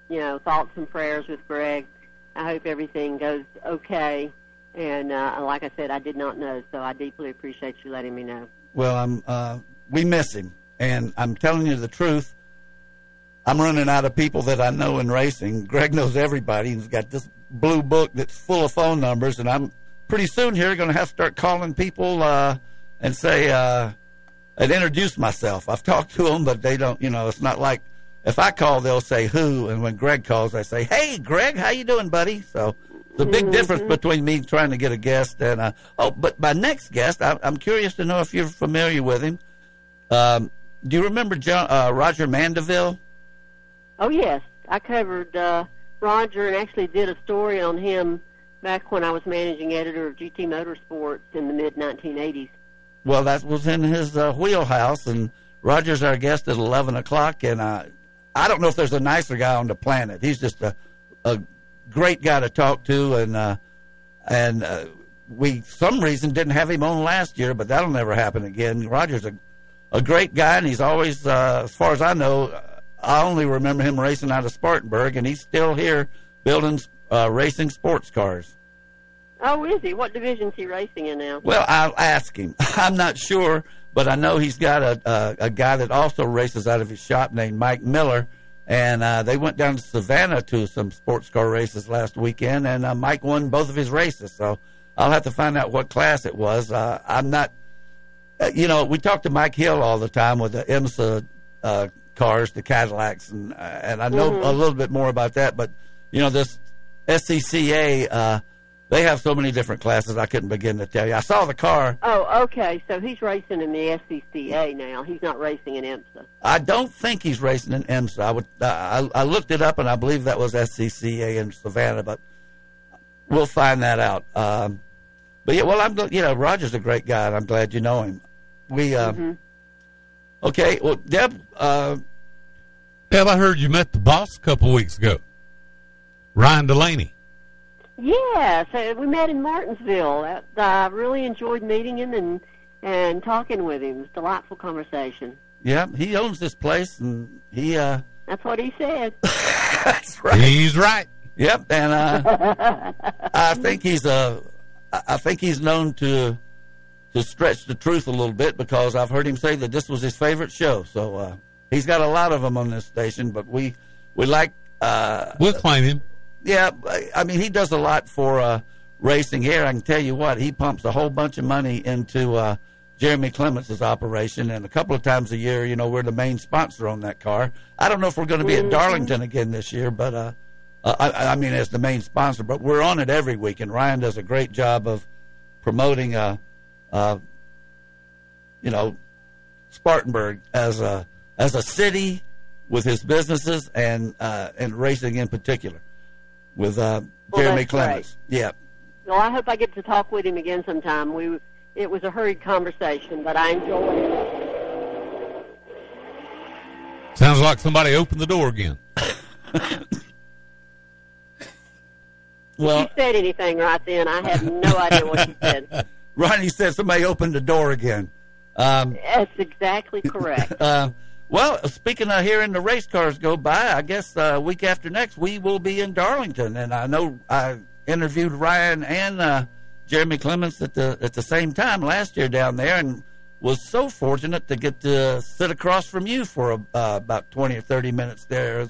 you know, thoughts and prayers with Greg. I hope everything goes okay. And uh, like I said, I did not know, so I deeply appreciate you letting me know. Well, I'm uh, we miss him, and I'm telling you the truth. I'm running out of people that I know in racing. Greg knows everybody. He's got this blue book that's full of phone numbers, and I'm pretty soon here going to have to start calling people uh, and say uh, and introduce myself. I've talked to them, but they don't. You know, it's not like if I call, they'll say who, and when Greg calls, I say, "Hey, Greg, how you doing, buddy?" So the big difference between me trying to get a guest and uh, oh, but my next guest, I, I'm curious to know if you're familiar with him. Um, do you remember John, uh, Roger Mandeville? Oh yes, I covered uh, Roger and actually did a story on him back when I was managing editor of GT Motorsports in the mid 1980s. Well, that was in his uh, wheelhouse, and Roger's our guest at eleven o'clock. And uh, I don't know if there's a nicer guy on the planet. He's just a a great guy to talk to, and uh, and uh, we some reason didn't have him on last year, but that'll never happen again. Roger's a a great guy, and he's always, uh, as far as I know, I only remember him racing out of Spartanburg, and he's still here building uh, racing sports cars. Oh, is he? What division's he racing in now? Well, I'll ask him. I'm not sure, but I know he's got a, a a guy that also races out of his shop named Mike Miller, and uh, they went down to Savannah to some sports car races last weekend, and uh, Mike won both of his races. So I'll have to find out what class it was. Uh, I'm not, uh, you know, we talk to Mike Hill all the time with the IMSA uh, cars, the Cadillacs, and uh, and I know Mhm. a little bit more about that. But you know, this SCCA, uh, they have so many different classes. I couldn't begin to tell you. I saw the car. Oh, okay. So he's racing in the SCCA now. He's not racing in IMSA. I don't think he's racing in IMSA. I would. I, I looked it up, and I believe that was SCCA in Savannah, but we'll find that out. Um, but yeah, well, I'm. You know, Roger's a great guy, and I'm glad you know him. We. Uh, Mm-hmm. Okay. Well, Deb. Uh, Deb, I heard you met the boss a couple weeks ago, Ryan Delaney. Yeah, so we met in Martinsville. Uh, I really enjoyed meeting him and and talking with him. It was a delightful conversation. yeah, he owns this place, and he. Uh, That's what he said. That's right. He's right. Yep, and uh, I think he's uh, I I think he's known to to stretch the truth a little bit because I've heard him say that this was his favorite show. So uh, he's got a lot of them on this station, but we we like. Uh, We'll claim him. Yeah, I- mean he does a lot for uh, racing here. I can tell you what he pumps a whole bunch of money into uh, Jeremy Clements' operation, and a couple of times a year, you know, we're the main sponsor on that car. I don't know if we're going to be at Mhm. Darlington again this year, but uh, uh, I, I mean as the main sponsor, but we're on it every week, and Ryan does a great job of promoting, uh, uh, you know, Spartanburg as a as a city with his businesses and uh, and racing in particular with uh, Well, Jeremy that's Clements. Yeah, Well, I hope I get to talk with him again sometime. We it was a hurried conversation, but I enjoyed it. Sounds like somebody opened the door again. Well, If he said anything right then, I have no idea what he said. Ronnie said somebody opened the door again. Um, That's exactly correct. uh, well, speaking of hearing the race cars go by, I guess uh, week after next we will be in Darlington, and I know I interviewed Ryan and uh, Jeremy Clements at the at the same time last year down there, and was so fortunate to get to sit across from you for a, uh, about twenty or thirty minutes there,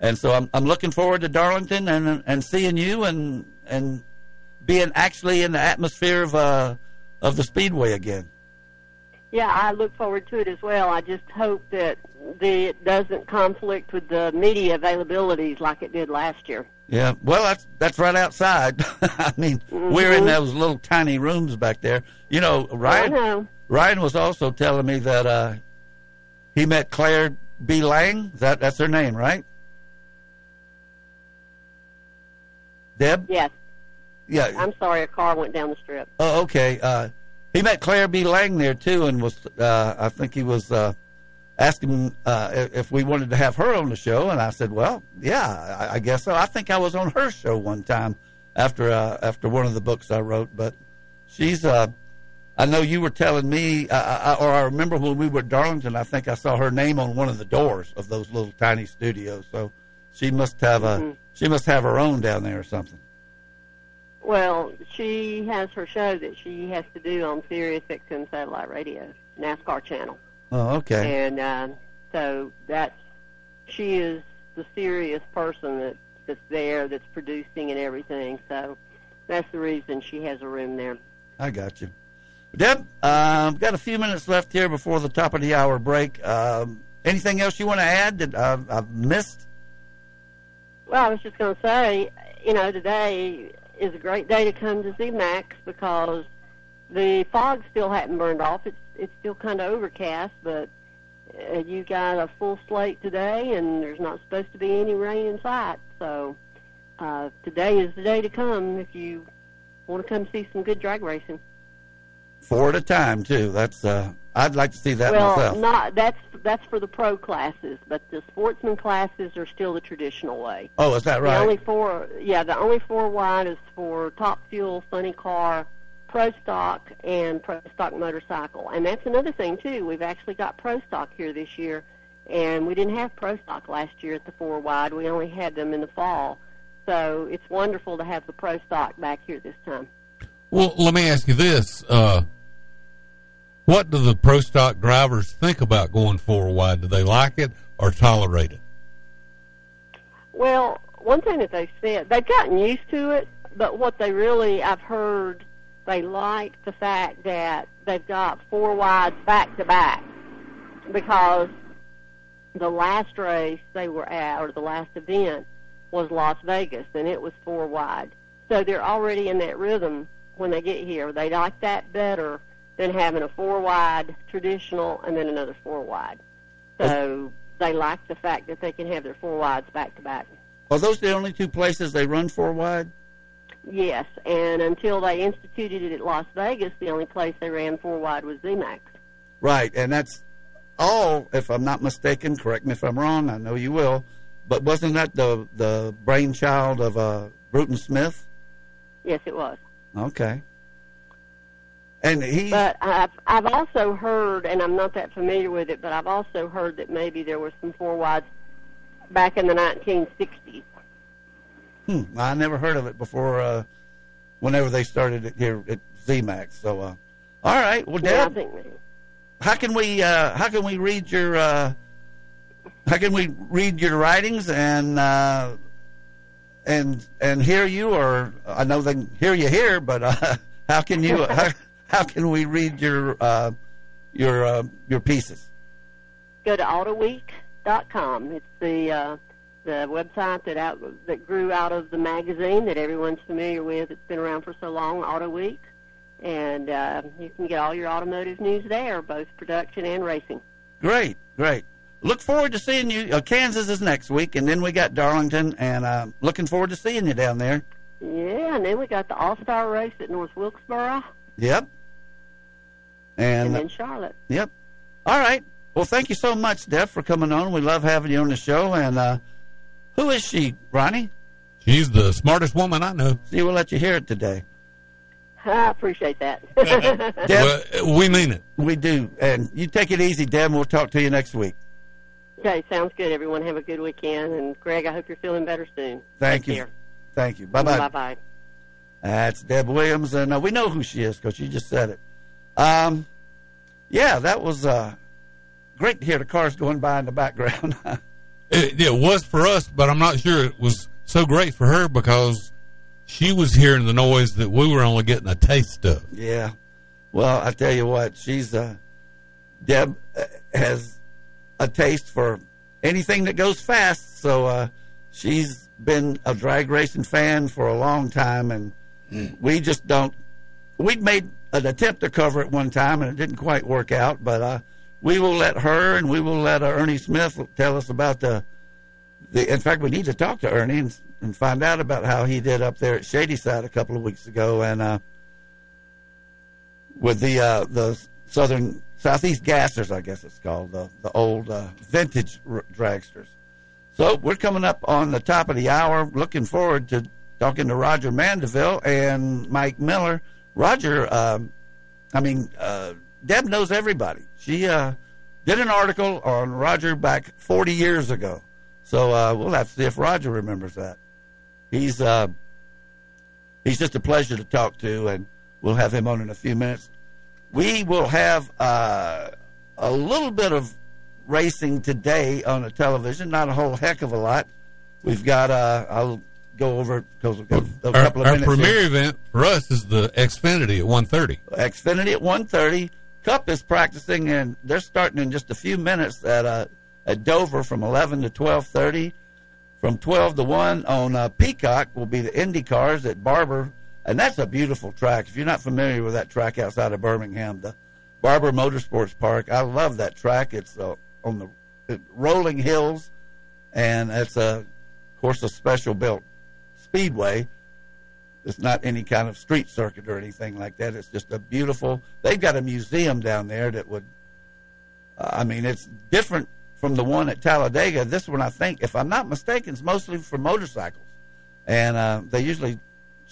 and so I'm I'm looking forward to Darlington and and seeing you and and being actually in the atmosphere of uh of the speedway again. Yeah, I look forward to it as well. I just hope that the, it doesn't conflict with the media availabilities like it did last year. Yeah, well, that's that's right outside. I mean, we're in Mhm. those little tiny rooms back there. You know, Ryan. I know. Ryan was also telling me that uh, he met Claire B. Lang. That that's her name, right? Deb. Yes. Yeah. I'm sorry, a car went down the strip. Oh, okay. Uh, he met Claire B. Lang there too, and was uh, I think he was uh, asking uh, if we wanted to have her on the show, and I said, well, yeah, I, I guess so. I think I was on her show one time after uh, after one of the books I wrote, but she's. Uh, I know you were telling me, uh, I, or I remember when we were at Darlington. I think I saw her name on one of the doors of those little tiny studios. So she must have a Mhm. she must have her own down there or something. Well, she has her show that she has to do on Sirius XM satellite radio, NASCAR channel. Oh, okay. And uh, so that's she is the Sirius person that that's there, that's producing and everything. So that's the reason she has a room there. I got you. Deb, um, got a few minutes left here before the top of the hour break. Um, anything else you want to add that I've, I've missed? Well, I was just going to say, you know, today is a great day to come to ZMAX because the fog still hadn't burned off. It's it's still kind of overcast, but uh, you got a full slate today, and there's not supposed to be any rain in sight. So uh, today is the day to come if you want to come see some good drag racing. Four at a time, too. That's uh, I'd like to see that well, myself. not that's that's for the pro classes, but the sportsman classes are still the traditional way. Oh, is that The right? only four, yeah, the only four wide is for top fuel, funny car, pro stock, and pro stock motorcycle. And that's another thing too. We've actually got pro stock here this year, and we didn't have pro stock last year at the four wide. We only had them in the fall. So it's wonderful to have the pro stock back here this time. Well, let me ask you this: uh, What do the pro stock drivers think about going four wide? Do they like it or tolerate it? Well, one thing that they said, they've gotten used to it, but what they really, I've heard, they like the fact that they've got four wides back to back because the last race they were at, or the last event, was Las Vegas, and it was four wide. So they're already in that rhythm when they get here. They like that better than having a four wide traditional and then another four wide. So they like the fact that they can have their four wides back to back. Are those the only two places they run four wide? Yes, and until they instituted it at Las Vegas, the only place they ran four wide was ZMAX. Right, and that's all, if I'm not mistaken. Correct me if I'm wrong. I know you will. But wasn't that the the brainchild of uh, Bruton Smith? Yes, it was. Okay. And he. But I've I've also heard, and I'm not that familiar with it, but I've also heard that maybe there were some four wides back in the 1960s. Hmm, I never heard of it before. Uh, whenever they started it here at ZMAX. So, uh, all right. Well, Yeah, Deb, think how can we uh, how can we read your uh, how can we read your writings and uh, and and hear you? Or I know they hear you here, but uh, how can you how, how can we read your uh, your uh, your pieces? go to autoweek.com. It's the uh, the website that out that grew out of the magazine that everyone's familiar with. It's been around for so long, Auto Week, and uh, you can get all your automotive news there, both production and racing. Great, great. Look forward to seeing you. Uh, Kansas is next week, and then we got Darlington, and uh, looking forward to seeing you down there. Yeah, and then we got the All Star race at North Wilkesboro, Yep. and, And then Charlotte. Yep. All right. Well, thank you so much, Deb, for coming on. We love having you on the show. And uh, who is she, Ronnie? She's the smartest woman I know. See, we'll let you hear it today. I appreciate that. Deb, we mean it. We do. And you take it easy, Deb. We'll talk to you next week. Okay, sounds good. Everyone have a good weekend, and Greg, I hope you're feeling better soon. Thank Take you. care. Thank you. Bye bye. Bye bye. That's Deb Williams, and uh, we know who she is because she just said it. Um, yeah, that was uh, great to hear the cars going by in the background. It, it was for us, but I'm not sure it was so great for her because she was hearing the noise that we were only getting a taste of. Yeah. Well, I tell you what, she's uh, Deb uh, has a taste for anything that goes fast. So uh, she's been a drag racing fan for a long time, and we just don't. We made an attempt to cover it one time, and it didn't quite work out. But uh, we will let her, and we will let uh, Ernie Smith tell us about the. The, in fact, we need to talk to Ernie and, and find out about how he did up there at Shady Side a couple of weeks ago, and uh, with the uh, the Southern Southeast Gassers, I guess it's called the the old uh, vintage r- dragsters. So we're coming up on the top of the hour. Looking forward to talking to Roger Mandeville and Mike Miller. Roger, um, I mean, uh, Deb knows everybody. She uh, did an article on Roger back 40 years ago. So uh, we'll have to see if Roger remembers that. He's uh, he's just a pleasure to talk to, and we'll have him on in a few minutes. We will have uh, a little bit of racing today on the television, not a whole heck of a lot. We've got, uh, I'll go over because we've got a Our, couple of our minutes. premier here. event for us is the Xfinity at 1:30. Xfinity at 1.30. Cup is practicing, and they're starting in just a few minutes at uh, at Dover from 11 to 12.30. From 12 to 1 on uh, Peacock will be the Indy cars at Barber, and that's a beautiful track. If you're not familiar with that track outside of Birmingham, the Barber Motorsports Park, I love that track. It's uh, on the rolling hills, and it's a, of course, a special built speedway. It's not any kind of street circuit or anything like that. It's just a beautiful. They've got a museum down there that would. Uh, I mean, it's different from the one at Talladega. This one, I think, if I'm not mistaken, is mostly for motorcycles, and uh, they usually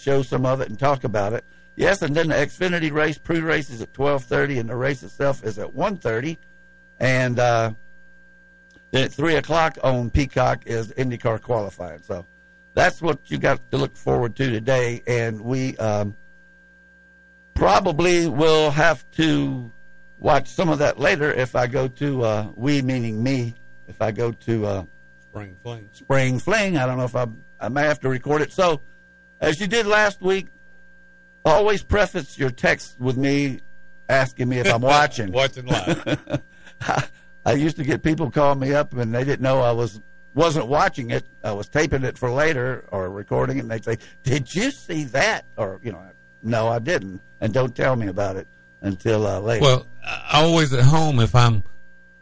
show some of it and talk about it. Yes, and then the Xfinity race pre-race is at 12:30, and the race itself is at 1:30, and uh, then at three o'clock on Peacock is IndyCar qualifying. So that's what you got to look forward to today, and we um, probably will have to watch some of that later if I go to uh, we meaning me if I go to uh, Spring Fling. Spring Fling. I don't know if I I may have to record it. So, as you did last week, always preface your text with me asking me if I'm watching. watching live. I used to get people calling me up and they didn't know I was wasn't watching it. I was taping it for later or recording it, and they'd say, "Did you see that?" Or you know, no, I didn't, and don't tell me about it until uh, later. Well, I always at home if I'm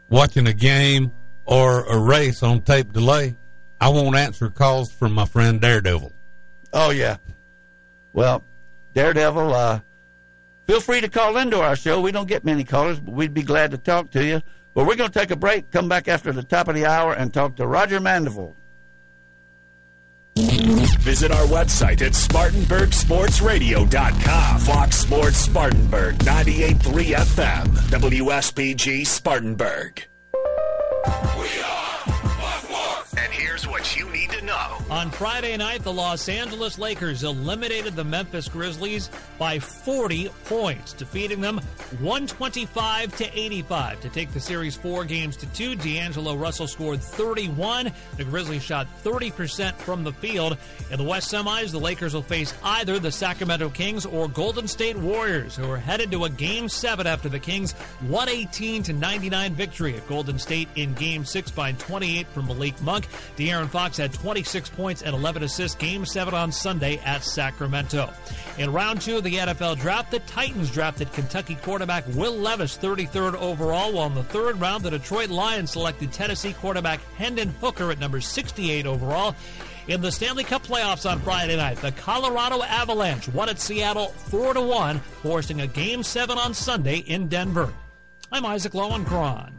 watching a game or a race on tape delay, I won't answer calls from my friend Daredevil. Oh yeah. Well, Daredevil, uh, feel free to call into our show. We don't get many callers, but we'd be glad to talk to you. But we're going to take a break, come back after the top of the hour, and talk to Roger Mandeville. Visit our website at SpartanburgSportsRadio.com. Fox Sports Spartanburg, 98.3 FM, WSPG Spartanburg. And here's what you need to know. On Friday night, the Los Angeles Lakers eliminated the Memphis Grizzlies by 40 points, defeating them 125 to 85 to take the series four games to two. D'Angelo Russell scored 31. The Grizzlies shot 30% from the field. In the West semis, the Lakers will face either the Sacramento Kings or Golden State Warriors, who are headed to a game seven after the Kings 118 to 99 victory at Golden State in game six by 28 from Malik Monk. De'Aaron Fox had 26 points and 11 assists. Game 7 on Sunday at Sacramento. In round 2 of the NFL draft, the Titans drafted Kentucky quarterback Will Levis 33rd overall, while in the third round, the Detroit Lions selected Tennessee quarterback Hendon Hooker at number 68 overall. In the Stanley Cup playoffs on Friday night, the Colorado Avalanche won at Seattle 4 1, forcing a game 7 on Sunday in Denver. I'm Isaac Lowenkron.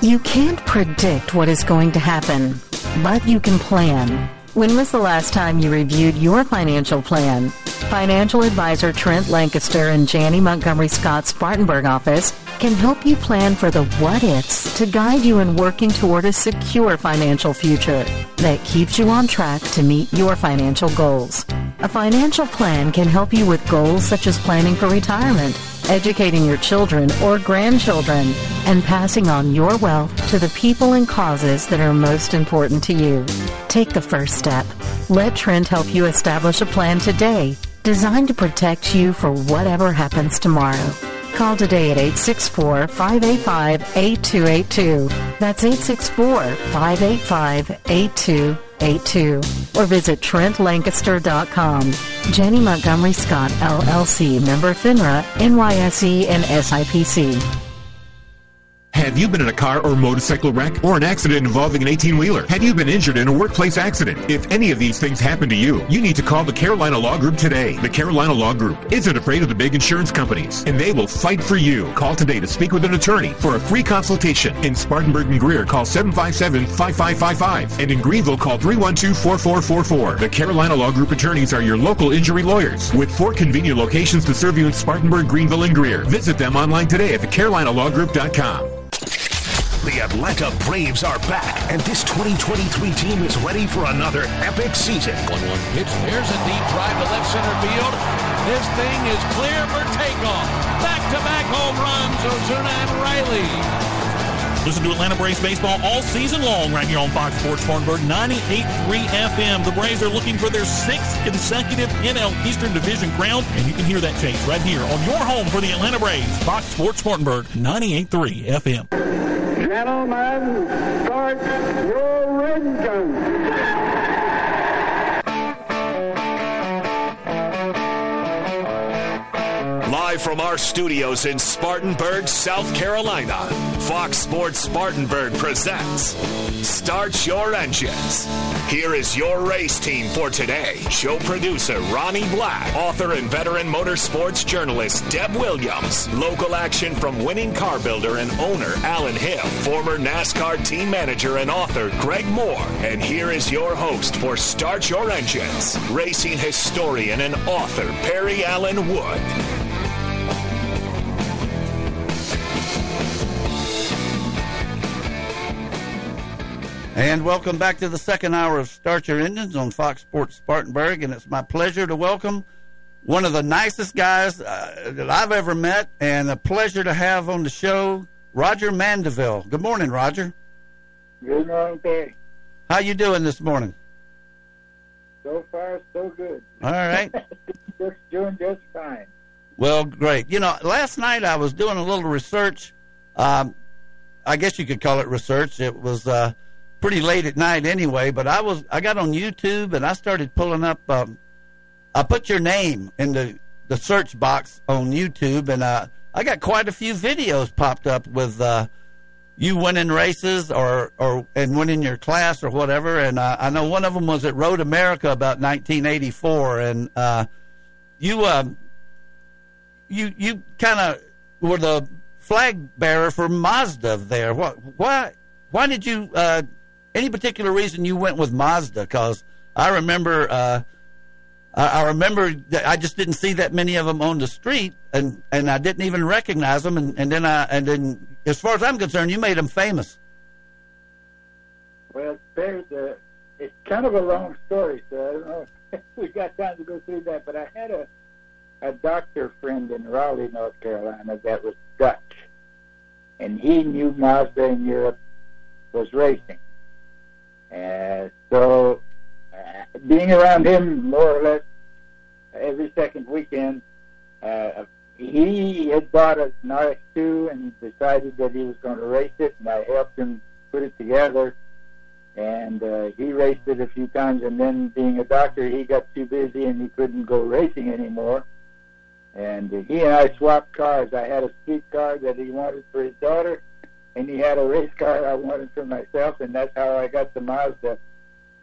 You can't predict what is going to happen, but you can plan. When was the last time you reviewed your financial plan? Financial advisor Trent Lancaster and Janney Montgomery Scott's Spartanburg office can help you plan for the what ifs to guide you in working toward a secure financial future that keeps you on track to meet your financial goals. A financial plan can help you with goals such as planning for retirement, educating your children or grandchildren, and passing on your wealth to the people and causes that are most important to you. Take the first step. Let Trent help you establish a plan today designed to protect you for whatever happens tomorrow. Call today at 864-585-8282. That's 864-585-8282. Or visit TrentLancaster.com. Janney Montgomery Scott, LLC, member FINRA, NYSE, and SIPC. Have you been in a car or motorcycle wreck or an accident involving an 18 wheeler? Have you been injured in a workplace accident? If any of these things happen to you, you need to call the Carolina Law Group today. The Carolina Law Group isn't afraid of the big insurance companies, and they will fight for you. Call today to speak with an attorney for a free consultation. In Spartanburg and Greer, call 757-5555. And in Greenville, call 312-4444. The Carolina Law Group attorneys are your local injury lawyers with four convenient locations to serve you in Spartanburg, Greenville, and Greer. Visit them online today at thecarolinalawgroup.com. The Atlanta Braves are back, and this 2023 team is ready for another epic season. 1 1 pitch. There's a deep drive to left center field. This thing is clear for takeoff. Back to back home runs, Ozuna and Riley. Listen to Atlanta Braves baseball all season long right here on Fox Sports Spartanburg 98.3 FM. The Braves are looking for their sixth consecutive NL Eastern Division crown, and you can hear that chase right here on your home for the Atlanta Braves. Fox Sports Spartanburg 98.3 FM. Gentlemen, start your engines. Live from our studios in Spartanburg, South Carolina, Fox Sports Spartanburg presents Start Your Engines. Here is your race team for today. Show producer Ronnie Black, author and veteran motorsports journalist Deb Williams, local action from winning car builder and owner Alan Hill, former NASCAR team manager and author Greg Moore. And here is your host for Start Your Engines, racing historian and author Perry Allen Wood. And welcome back to the second hour of Start Your Engines on Fox Sports Spartanburg. And it's my pleasure to welcome one of the nicest guys uh, that I've ever met, and a pleasure to have on the show, Roger Mandeville. Good morning, Roger. Good morning. How you doing this morning? So far, so good. All right. just doing just fine. Well, great. You know, last night I was doing a little research. Um, I guess you could call it research. It was uh, pretty late at night anyway, but I was I got on YouTube and I started pulling up. Um, I put your name in the the search box on YouTube, and uh, I got quite a few videos popped up with uh, you winning races or or and winning your class or whatever. And uh, I know one of them was at Road America about 1984, and uh, you um, you you kind of were the flag bearer for Mazda there. What why why did you? Uh, any particular reason you went with Mazda? Because I remember. Uh, I remember I just didn't see that many of them on the street, and and I didn't even recognize them. And, and then I and then, as far as I'm concerned, you made them famous. Well, it's kind of a long story, so I don't know if we got time to go through that. But I had a a doctor friend in Raleigh, North Carolina, that was Dutch, and he knew Mazda in Europe was racing, and so uh, being around him more or less every second weekend, uh, he had bought an RX2 and decided that he was going to race it, and I helped him put it together. And uh, he raced it a few times, and then being a doctor, he got too busy and he couldn't go racing anymore. And uh, he and I swapped cars. I had a street car that he wanted for his daughter, and he had a race car I wanted for myself, and that's how I got the Mazda.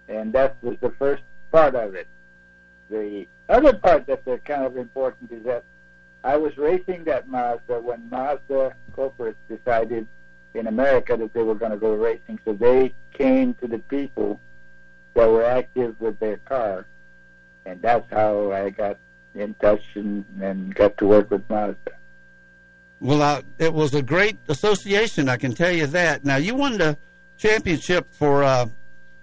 And that was the first part of it. The other part that's kind of important is that I was racing that Mazda when Mazda corporates decided in America that they were going to go racing. So they came to the people that were active with their car, and that's how I got in touch and, and got to work with Mazda. Well, it was a great association, I can tell you that. Now, you won the championship for, uh,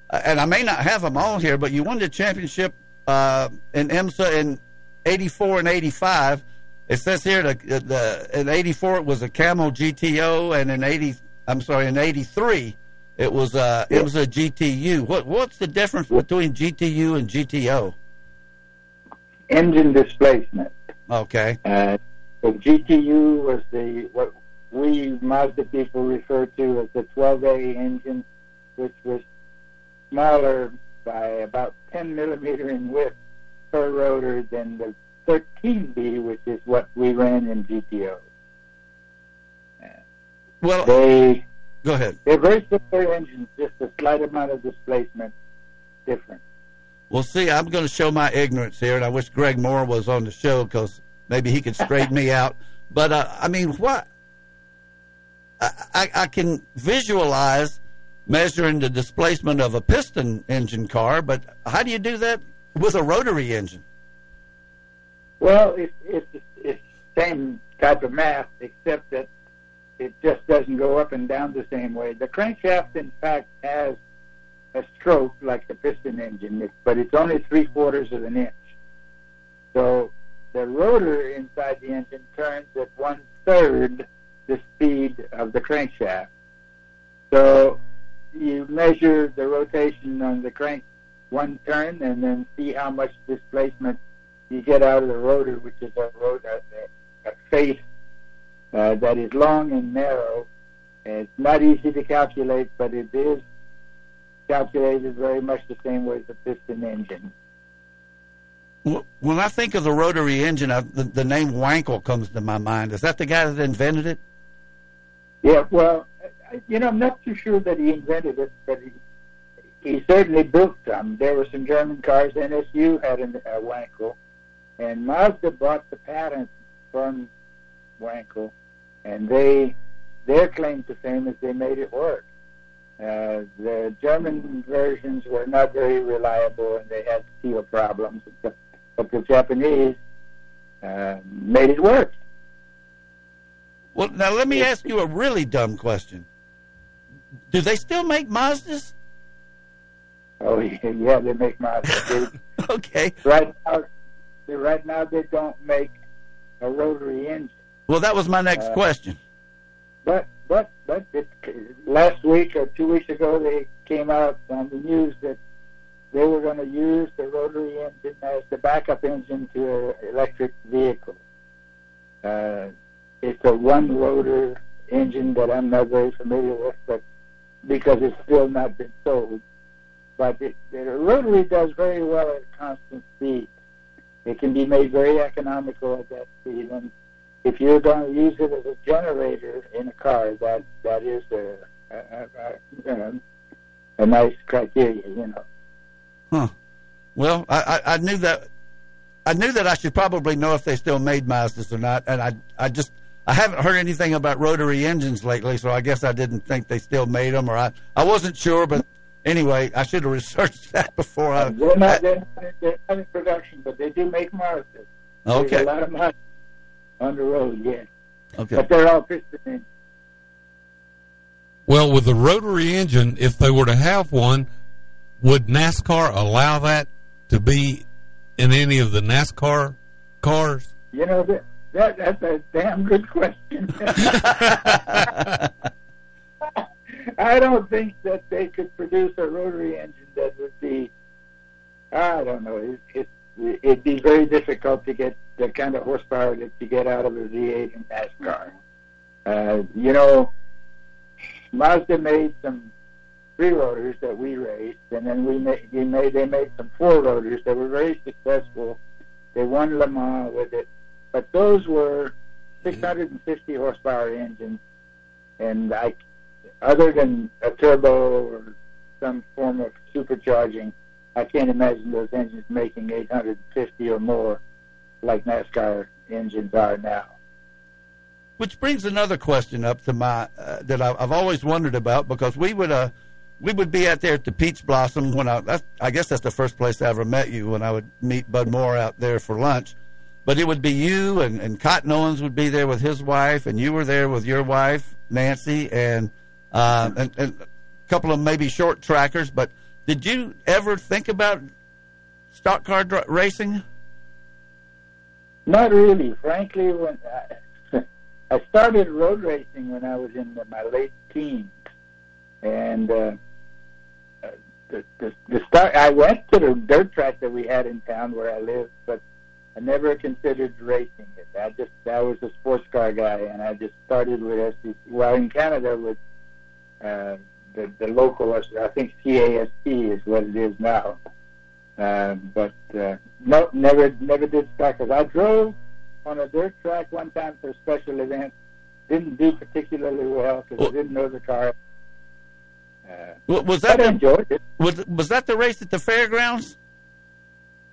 and I may not have them all here, but you won the championship uh, in IMSA in 84 and 85. It says here the, the in 84 it was a Camel GTO, and in 80 I'm sorry in 83 it was uh, it was a GTU. What what's the difference between GTU and GTO? Engine displacement. Okay. Uh, the GTU was the what we Mazda people refer to as the 12A engine, which was smaller by about 10 millimeter in width per rotor than the 13B, which is what we ran in GTO. Well, they go ahead. They're very similar engines, just a slight amount of displacement different. Well, see, I'm going to show my ignorance here, and I wish Greg Moore was on the show because maybe he could straighten me out. But uh, I mean, what I, I, I can visualize measuring the displacement of a piston engine car, but how do you do that with a rotary engine? Well, it's it's it's the same type of math, except that it just doesn't go up and down the same way. The crankshaft, in fact, has a stroke like the piston engine, but it's only three quarters of an inch. So the rotor inside the engine turns at one third the speed of the crankshaft. So you measure the rotation on the crank one turn and then see how much displacement you get out of the rotor, which is a rotor, a, a face uh, that is long and narrow. It's not easy to calculate, but it is calculated very much the same way as a piston engine. Wh- When I think of the rotary engine, I, the, the name Wankel comes to my mind. Is that the guy that invented it? Yeah, well, you know, I'm not too sure that he invented it, but he he certainly built some. There were some German cars. NSU had an, a Wankel, and Mazda bought the patent from Wankel, and they their claim to fame is they made it work. Uh, the German versions were not very reliable, and they had seal problems. But, but the Japanese uh, made it work. Well, now let me ask you a really dumb question. Do they still make Mazdas? Oh yeah, yeah they make Mazda. They- okay. Right now, they, right now they don't make a rotary engine. Well, that was my next Uh, question. But but but it, last week or two weeks ago, they came out on the news that they were going to use the rotary engine as the backup engine to an electric vehicle. Uh, it's a one rotor engine that I'm not very familiar with, but because it's still not been sold. But it, the rotary does very well at constant speed. It can be made very economical at that speed, and if you're going to use it as a generator in a car, that that is a a, a, a, a nice criteria, you know. Huh. Well, I, I, I knew that. I knew that I should probably know if they still made Mazdas or not, and I I just I haven't heard anything about rotary engines lately, so I guess I didn't think they still made them, or I I wasn't sure. But anyway, I should have researched that before I. They're not, they're not, they're not in production, but they do make Mazdas. Okay. There's a lot of money on the road, yeah. Okay. But they're all piston engines. Well, with the rotary engine, if they were to have one, would NASCAR allow that to be in any of the NASCAR cars? You know that, that that's a damn good question. I don't think that they could produce a rotary engine that would be. I don't know. It, it it'd be very difficult to get the kind of horsepower that you get out of a V8 in NASCAR. Uh, you know, Mazda made some three rotors that we raced, and then we made, we made they made some four rotors that were very successful. They won Le Mans with it, but those were 650 horsepower engines, and I, other than a turbo or some form of supercharging, I can't imagine those engines making 850 or more like NASCAR engines are now. Which brings another question up to my uh, that I, I've always wondered about because we would uh we would be out there at the Peach Blossom when I I guess that's the first place I ever met you when I would meet Bud Moore out there for lunch, but it would be you and and Cotton Owens would be there with his wife and you were there with your wife Nancy and uh and, and a couple of maybe short trackers. But did you ever think about stock car dr- racing? Not really, frankly. When I, I started road racing when I was in my late teens, and uh, the, the the start. I went to the dirt track that we had in town where I lived, but I never considered racing it. I just I was a sports car guy, and I just started with SEC. Well, in Canada with uh, the the local, I think CAST is what it is now. Uh, but uh, no, never never did stock cars. I drove on a dirt track one time for a special event. Didn't do particularly well because I didn't know the car. Uh, Was that I enjoyed it. was was that the race at the fairgrounds?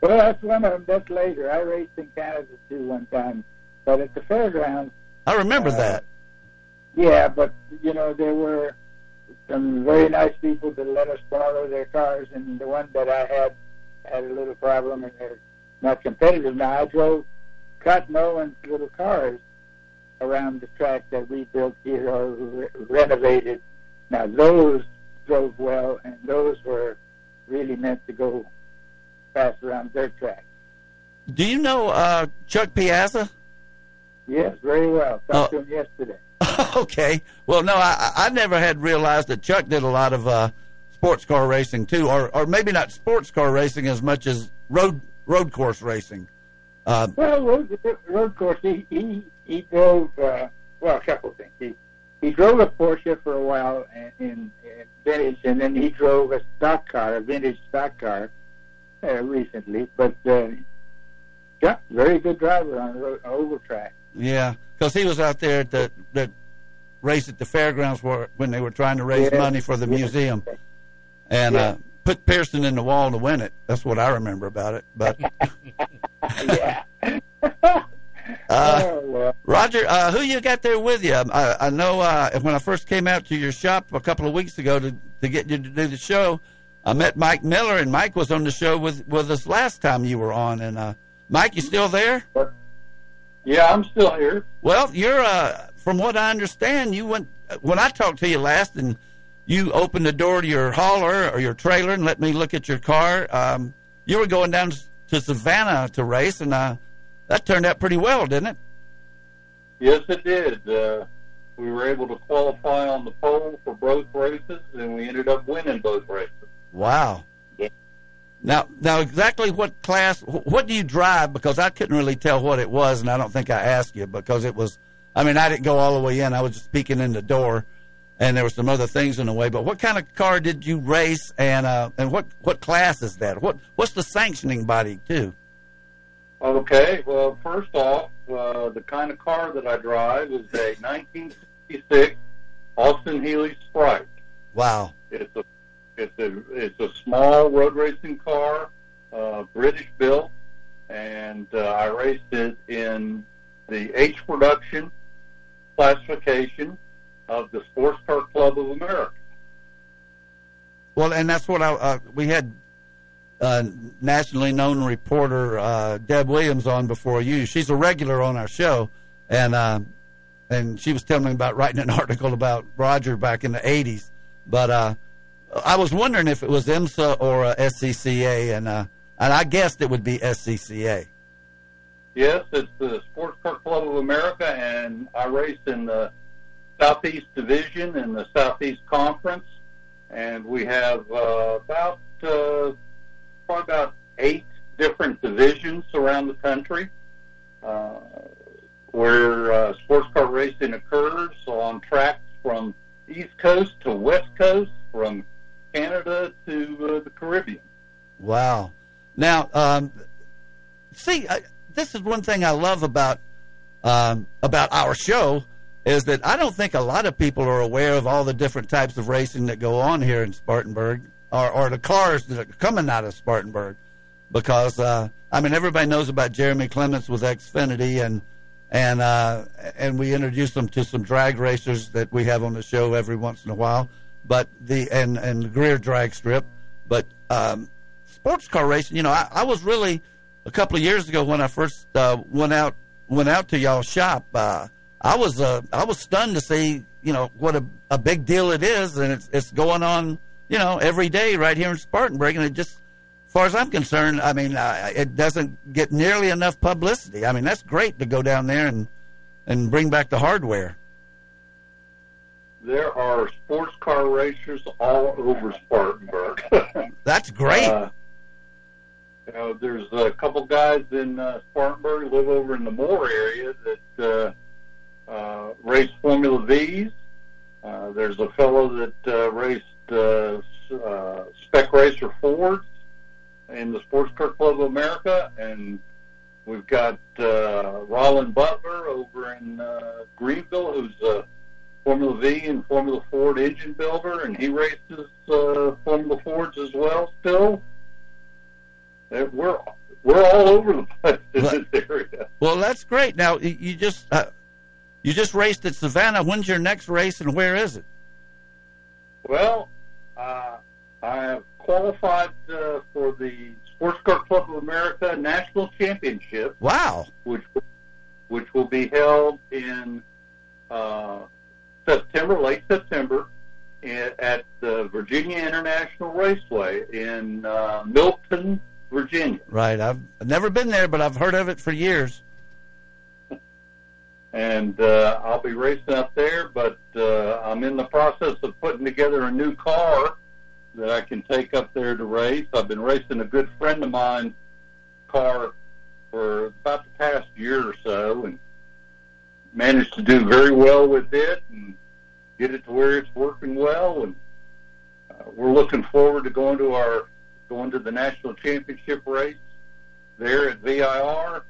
Well, that's one of them. That's later. I raced in Canada too one time, but at the fairgrounds. I remember Uh, that. Yeah, but you know there were some very nice people that let us borrow their cars, and the one that I had had a little problem, and they're not competitive. Now I drove Cotton Owens little cars around the track that we built here or re- renovated. Now those drove well, and those were really meant to go fast around dirt track. Do you know uh, Chuck Piazza? Yes, very well. Talked Oh. to him yesterday. okay. Well, no, I, I never had realized that Chuck did a lot of uh, sports car racing too, or or maybe not sports car racing as much as road road course racing. Uh, Well, road, road course. He he he drove. Uh, well, a couple of things. He he drove a Porsche for a while in, in, in vintage, and then he drove a stock car, a vintage stock car, uh, recently. But uh, Yeah, very good driver on the oval track. Yeah, because he was out there at the the race at the fairgrounds where when they were trying to raise Yeah. money for the museum, and Yeah. uh, put Pearson in the wall to win it. That's what I remember about it. But yeah. uh, Oh. Roger, uh, who you got there with you? I, I know uh, when I first came out to your shop a couple of weeks ago to, to get you to do the show, I met Mike Miller, and Mike was on the show with, with us last time you were on. And uh, Mike, you still there? Yeah, I'm still here. Well, you're uh, from what I understand, you went when I talked to you last, and you opened the door to your hauler or your trailer and let me look at your car. Um, you were going down to Savannah to race, and uh, that turned out pretty well, didn't it? Yes, it did. Uh, we were able to qualify on the pole for both races, and we ended up winning both races. Wow. Now, now, exactly what class? What do you drive? Because I couldn't really tell what it was, and I don't think I asked you because it was. I mean, I didn't go all the way in. I was just peeking in the door, and there were some other things in the way. But what kind of car did you race, and uh, and what what class is that? What what's the sanctioning body too? Okay, well, first off, uh, the kind of car that I drive is a 1966 Austin Healey Sprite. Wow. It's a it's a it's a small road racing car, uh, British built, and uh, I raced it in the H production classification of the Sports Car Club of America. Well, and that's what I uh, we had uh, nationally known reporter uh, Deb Williams on before you. She's a regular on our show, and uh, and she was telling me about writing an article about Roger back in the '80s. But uh, I was wondering if it was IMSA or uh, SCCA, and uh, and I guessed it would be SCCA. Yes, it's the Sports Car Club of America, and I race in the Southeast Division in the Southeast Conference, and we have uh, about probably about eight different divisions around the country uh, where uh, sports car racing occurs on tracks from East Coast to West Coast, from Canada to uh, the Caribbean. Wow. Now, um, see, I, this is one thing I love about um, about our show is that I don't think a lot of people are aware of all the different types of racing that go on here in Spartanburg, or, or the cars that are coming out of Spartanburg. Because uh, I mean, everybody knows about Jeremy Clements with Xfinity, and and uh, and we introduce them to some drag racers that we have on the show every once in a while. But the and and Greer drag strip, but um, sports car racing. You know, I, I was really a couple of years ago when I first uh, went out went out to y'all shop. Uh, I was uh, I was stunned to see you know what a, a big deal it is, and it's it's going on you know every day right here in Spartanburg, and it just. As far as I'm concerned, I mean, uh, it doesn't get nearly enough publicity. I mean, that's great to go down there and and bring back the hardware. There are sports car racers all over Spartanburg. That's great. Uh, you know, there's a couple guys in uh, Spartanburg live over in the Moore area that uh, uh, race Formula V's. Uh, there's a fellow that uh, raced uh, uh, Spec Racer Fords in the Sports Car Club of America, and we've got uh, Roland Butler over in uh, Greenville, who's a Formula V and Formula Ford engine builder, and he races uh, Formula Fords as well. Still, Uh, we're we're all over the place in this area. Well, that's great. Now you just uh, you just raced at Savannah. When's your next race, and where is it? Well, uh, I have qualified uh, for the Sports Car Club of America National Championship. Wow! Which which will be held in uh, September, late September, at the Virginia International Raceway in uh, Milton, Virginia. Right. I've never been there, but I've heard of it for years. And uh, I'll be racing up there. But uh, I'm in the process of putting together a new car that I can take up there to race. I've been racing a good friend of mine's car for about the past year or so, and managed to do very well with it and get it to where it's working well. And uh, we're looking forward to going to our going to the national championship race there at VIR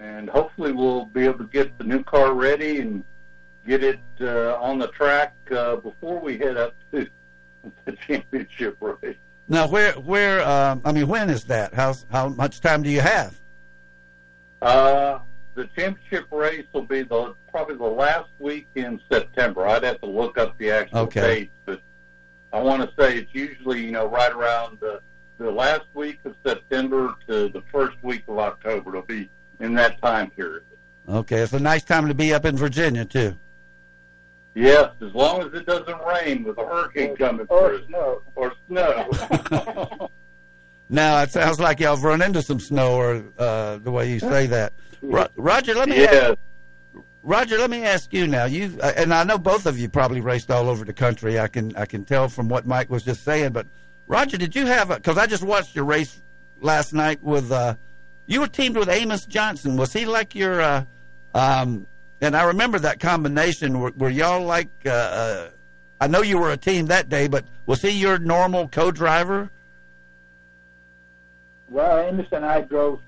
and hopefully we'll be able to get the new car ready and get it uh, on the track uh, before we head up to the championship race. Now, where where um, I mean, when is that? How how much time do you have? Uh, the championship race will be the probably the last week in September. I'd have to look up the actual Okay. date, but I want to say it's usually you know right around the the last week of September to the first week of October. It'll be in that time period. Okay, it's a nice time to be up in Virginia too. Yes, as long as it doesn't rain with a hurricane coming Or through snow. or snow. Now it sounds like y'all've run into some snow, or uh, the way you say that. Ro- Roger, let me Yes. ask, Roger, let me ask you now. You uh, and I know both of you probably raced all over the country. I can I can tell from what Mike was just saying. But Roger, did you have a? Because I just watched your race last night with. Uh, you were teamed with Amos Johnson. Was he like your? Uh, um, and I remember that combination. Were, were y'all like? Uh, uh, I know you were a team that day, but was he your normal co-driver? Well, Amos and I drove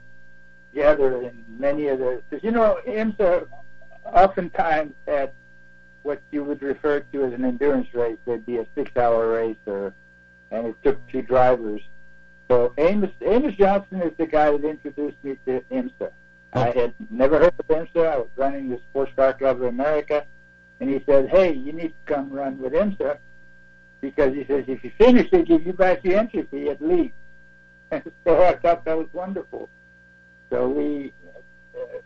together in many of the. Because you know, IMSA oftentimes had what you would refer to as an endurance race. There'd be a six-hour race, or and it took two drivers. So Amos Amos Johnson is the guy that introduced me to IMSA. I had never heard of IMSA. I was running the Sports Car Club of America, and he said, "Hey, you need to come run with IMSA." Because he says, if you finish, they give you back your entry fee at least. And so I thought that was wonderful. So we, uh,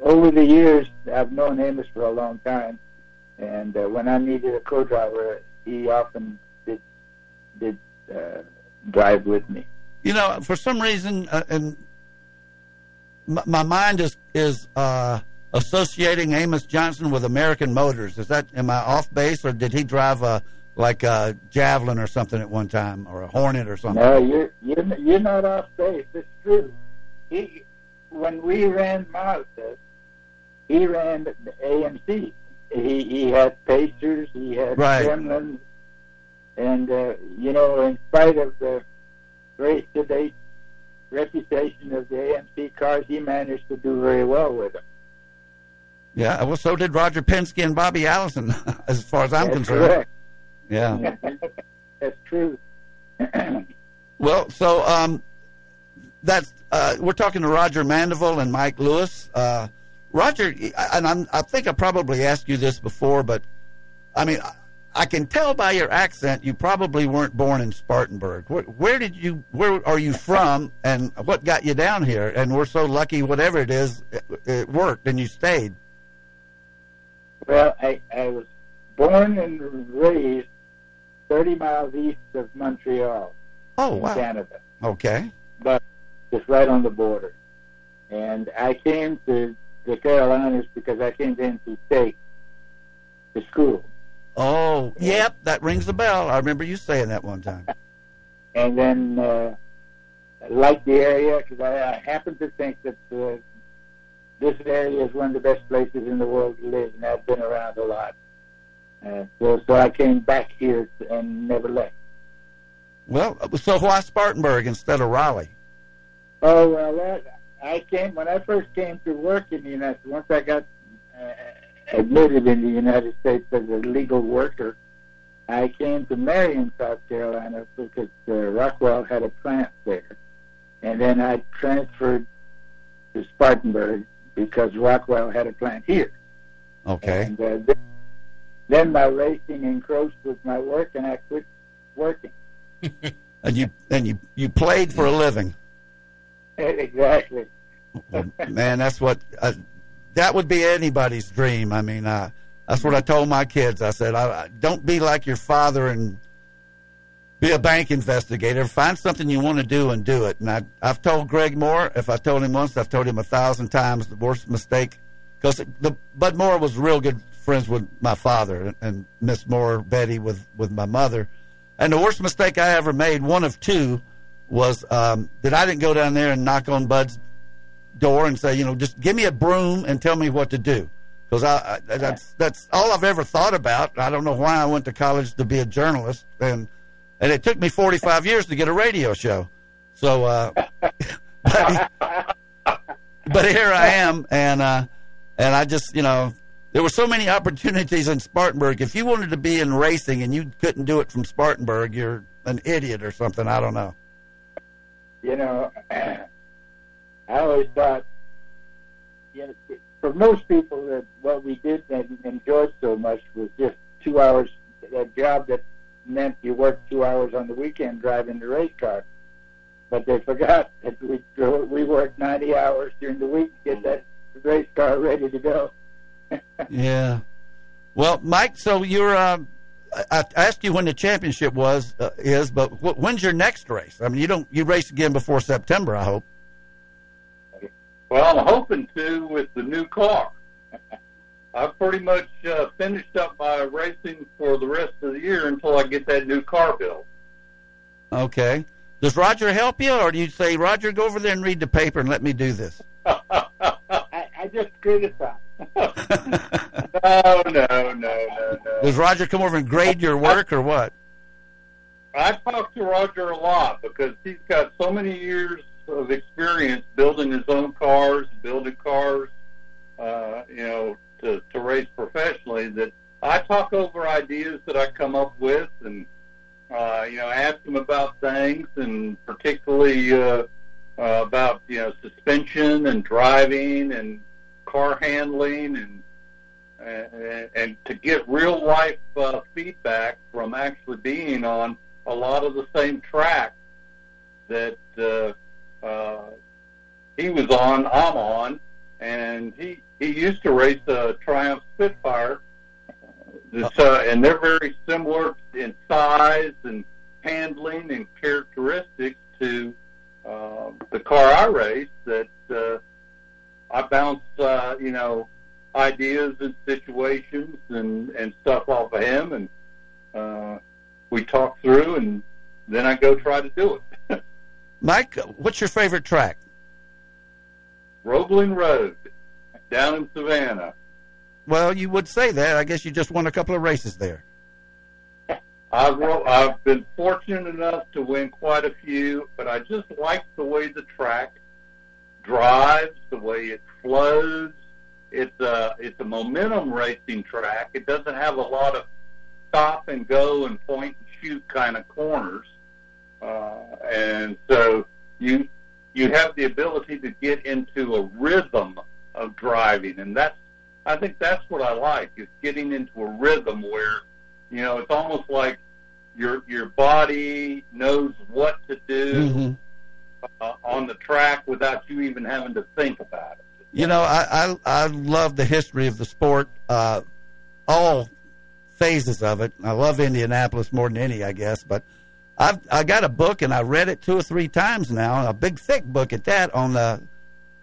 over the years, I've known Amos for a long time, and uh, when I needed a co-driver, he often did did uh, drive with me. You know, for some reason, uh, and my, my mind is is uh, associating Amos Johnson with American Motors. Is that am I off base, or did he drive a like a Javelin or something at one time, or a Hornet or something? No, you're you're you're not off base. It's true. He when we ran Mazda, he ran the AMC. He he had Pacers, he had Right. Gremlins, and uh, you know, in spite of the race to date reputation of the AMC cars, he managed to do very well with them. Yeah, well, so did Roger Penske and Bobby Allison, as far as I'm That's concerned. correct. Yeah. That's true. Well, so um, that's uh, we're talking to Roger Mandeville and Mike Lewis. Uh, Roger, and I'm, I think I probably asked you this before, but I mean, I- can tell by your accent you probably weren't born in Spartanburg. Where, where did you? Where are you from? And what got you down here? And we're so lucky, whatever it is, it, it worked, and you stayed. Well, I, I was born and raised 30 miles east of Montreal Oh, wow. Canada, Okay. but just right on the border. And I came to the Carolinas because I came then to NC State to school. Oh, yep, that rings a bell. I remember you saying that one time. And then uh, I liked the area because I, I happen to think that uh, this area is one of the best places in the world to live, and I've been around a lot. Uh, so, so I came back here and never left. Well, so why Spartanburg instead of Raleigh? Oh well, that, I came when I first came to work in the United. Once I got uh, admitted in the United States as a legal worker, I came to Marion, South Carolina, because uh, Rockwell had a plant there, and then I transferred to Spartanburg because Rockwell had a plant here. Okay. And uh, th- then my racing encroached with my work, and I quit working. And you and you you played for a living. exactly. Man, that's what uh, that would be anybody's dream. I mean, uh, that's what I told my kids. I said, I, "Don't be like your father and be a bank investigator. Find something you want to do and do it." And I, I've told Greg Moore. If I told him once, I've told him a thousand times. The worst mistake, because the Bud Moore was real good friends with my father, and, and Miss Moore, Betty, with with my mother. And the worst mistake I ever made, one of two, was um, that I didn't go down there and knock on Bud's door and say, you know, just give me a broom and tell me what to do. Because I, I, that's that's all I've ever thought about. I don't know why I went to college to be a journalist, and and it took me 45 years to get a radio show. So, uh, but, but here I am, and uh, and I just you know there were so many opportunities in Spartanburg. If you wanted to be in racing and you couldn't do it from Spartanburg, you're an idiot or something. I don't know. You know, I always thought, you know, for most people, that what we did and enjoyed so much was just two hours. A job that meant you worked two hours on the weekend driving the race car. But they forgot that we we worked 90 hours during the week to get that race car ready to go. yeah. Well, Mike, so you're. Uh, I asked you when the championship was uh, is, but wh- when's your next race? I mean, you don't you race again before September, I hope. Well, I'm hoping to with the new car. I've pretty much uh, finished up my racing for the rest of the year until I get that new car built. Okay. Does Roger help you, or do you say, Roger, go over there and read the paper and let me do this? I, I just criticize. no, no, no, no, no. Does Roger come over and grade your work, or what? I talk to Roger a lot because he's got so many years of experience building his own cars, building cars, uh, you know, to, to race professionally that I talk over ideas that I come up with and, uh, you know, ask him about things and particularly, uh, uh, about, you know, suspension and driving and car handling and, and, and to get real life, uh, feedback from actually being on a lot of the same tracks that, uh, uh, he was on, I'm on, and he he used to race a Triumph Spitfire. This, uh, and they're very similar in size and handling and characteristics to uh, the car I race. That uh, I bounce, uh, you know, ideas and situations and and stuff off of him, and uh, we talk through, and then I go try to do it. Mike, what's your favorite track? Roebling Road down in Savannah. Well, you would say that. I guess you just won a couple of races there. I've I've been fortunate enough to win quite a few, but I just like the way the track drives, the way it flows. It's a it's a momentum racing track. It doesn't have a lot of stop and go and point and shoot kind of corners, and so you you have the ability to get into a rhythm of driving, and that's I think that's what I like is getting into a rhythm where you know it's almost like your your body knows what to do Mm-hmm. uh, on the track without you even having to think about it. You know, I I, I love the history of the sport, uh, all phases of it. I love Indianapolis more than any, I guess. But I've I got a book and I read it two or three times now, a big thick book at that on the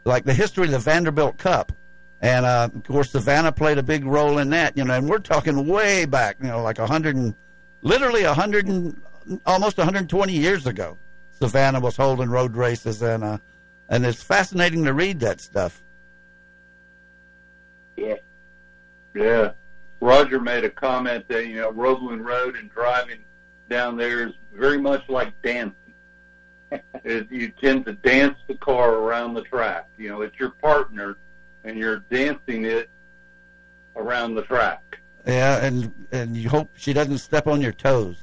like the history of the Vanderbilt Cup. And uh, of course, Savannah played a big role in that. You know, and we're talking way back. You know, like a hundred and literally a hundred and almost 120 years ago. Savannah was holding road races, and uh, and it's fascinating to read that stuff. Yeah. Yeah. Roger made a comment that, you know, Roebling Road and driving down there is very much like dancing. you tend to dance the car around the track. You know, it's your partner and you're dancing it around the track. Yeah, and and you hope she doesn't step on your toes.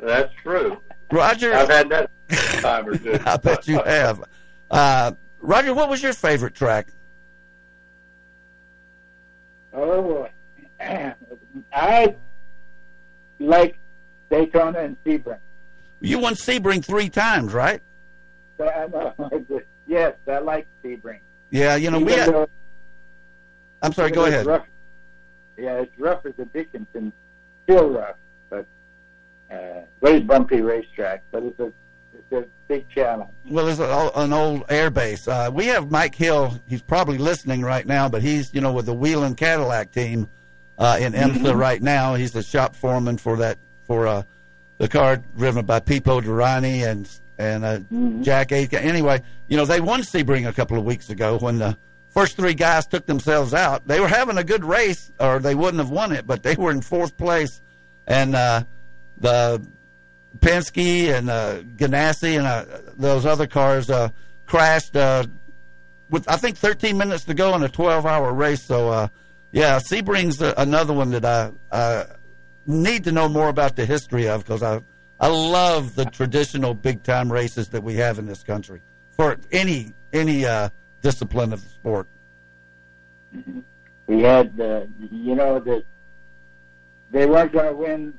That's true. Roger, I've had that a time or two. I bet you have. Uh, Roger, what was your favorite track? Oh, I like Daytona and Sebring. You won Sebring three times, right? I yes, I like Sebring. Yeah, you know we. Had, though- I'm sorry. Go ahead. Rough, yeah, it's rough as a Dickinson, still rough, but uh, very bumpy racetrack. But it's a it's a big challenge. Well, it's a, an old air base. Uh, we have Mike Hill. He's probably listening right now, but he's you know with the Whelen Cadillac team uh, in IMSA right now. He's the shop foreman for that for uh, the car driven by Pipo Derani and and uh, Jack A. Anyway, you know they won Sebring a couple of weeks ago when the first three guys took themselves out. They were having a good race, or they wouldn't have won it, but they were in fourth place, and uh, the Penske and uh, Ganassi and uh, those other cars uh, crashed uh, with I think 13 minutes to go in a 12-hour race. So, uh, yeah, Sebring's uh, another one that I uh, need to know more about the history of because I I love the traditional big-time races that we have in this country for any any uh, discipline of the sport. We had, uh, you know, that they weren't going to win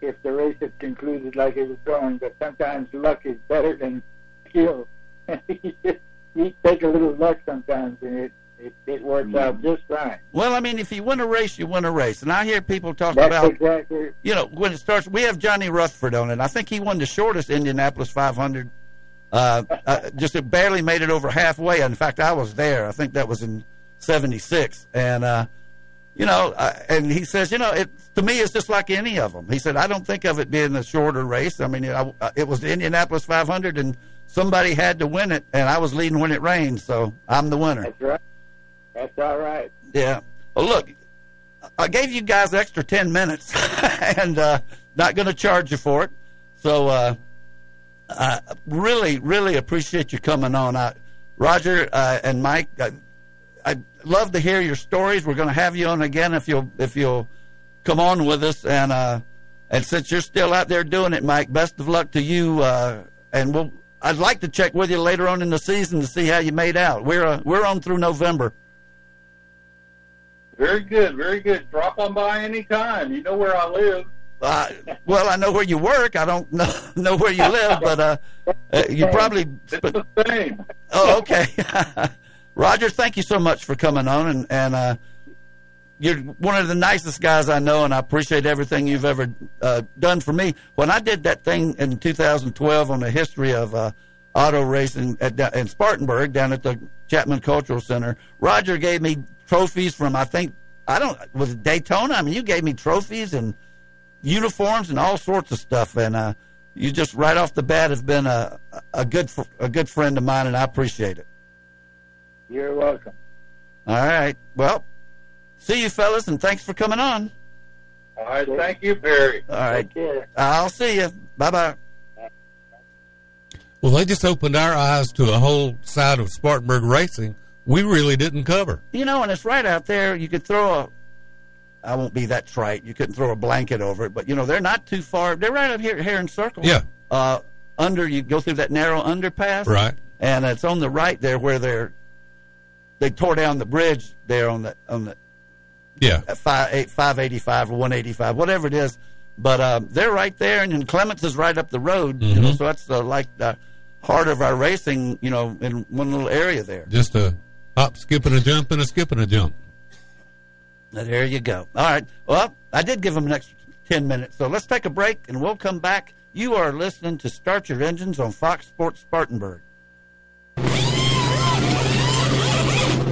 if the race had concluded like it was going, but sometimes luck is better than skill. you take a little luck sometimes, and it it, it works out just fine. Well, I mean, if you win a race, you win a race. And I hear people talk That's about, exactly. you know, when it starts. We have Johnny Rutherford on it. I think he won the shortest Indianapolis 500. Uh, uh, just it barely made it over halfway. In fact, I was there. I think that was in '76, and uh, you know, uh, and he says, you know, it to me it's just like any of them. He said, I don't think of it being a shorter race. I mean, it, I, it was the Indianapolis 500, and somebody had to win it, and I was leading when it rained, so I'm the winner. That's right. That's all right. Yeah. Well, look, I gave you guys extra 10 minutes and uh, not going to charge you for it. So uh, I really, really appreciate you coming on. I, Roger uh, and Mike, I, I'd love to hear your stories. We're going to have you on again if you'll if you'll come on with us. And uh, and since you're still out there doing it, Mike, best of luck to you. Uh, and we'll I'd like to check with you later on in the season to see how you made out. We're uh, we're on through November. Very good, very good. Drop on by anytime. You know where I live. Uh, well, I know where you work. I don't know, know where you live, but uh, uh, you probably. It's the same. Oh, okay. Roger, thank you so much for coming on, and and uh, you're one of the nicest guys I know, and I appreciate everything you've ever uh, done for me. When I did that thing in 2012 on the history of uh, auto racing at, in Spartanburg down at the Chapman Cultural Center, Roger gave me trophies from I think I don't was it Daytona. I mean, you gave me trophies and uniforms and all sorts of stuff, and uh, you just right off the bat have been a a good a good friend of mine, and I appreciate it. You're welcome. All right, well, see you fellas, and thanks for coming on. All right, thank you, Perry. All right, I'll see you. Bye bye. Well, they just opened our eyes to a whole side of Spartanburg racing we really didn't cover. You know, and it's right out there. You could throw a. I won't be that trite. You couldn't throw a blanket over it, but you know they're not too far. They're right up here, here in circle. Yeah. Uh, under you go through that narrow underpass. Right. And it's on the right there where they're. They tore down the bridge there on the on the. Yeah. Five eight five eighty five or one eighty five, whatever it is, but um, they're right there, and then Clements is right up the road. Mm-hmm. You know, so that's uh, like the heart of our racing. You know, in one little area there. Just a hop, skip, and a jump, and a skip and a jump. There you go. All right. Well, I did give them an extra 10 minutes. So let's take a break and we'll come back. You are listening to Start Your Engines on Fox Sports Spartanburg.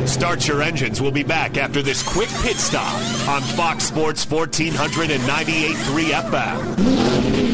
Start Your Engines will be back after this quick pit stop on Fox Sports 1498.3 FM.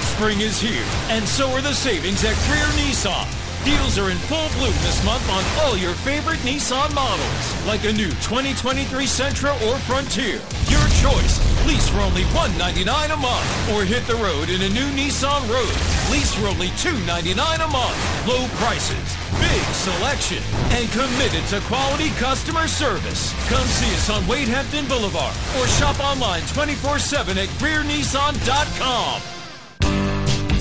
Spring is here, and so are the savings at Greer Nissan. Deals are in full bloom this month on all your favorite Nissan models, like a new 2023 Sentra or Frontier. Your choice. Lease for only 199 a month, or hit the road in a new Nissan Rogue. Lease for only 299 a month. Low prices, big selection, and committed to quality customer service. Come see us on Wade Hampton Boulevard, or shop online 24/7 at GreerNissan.com.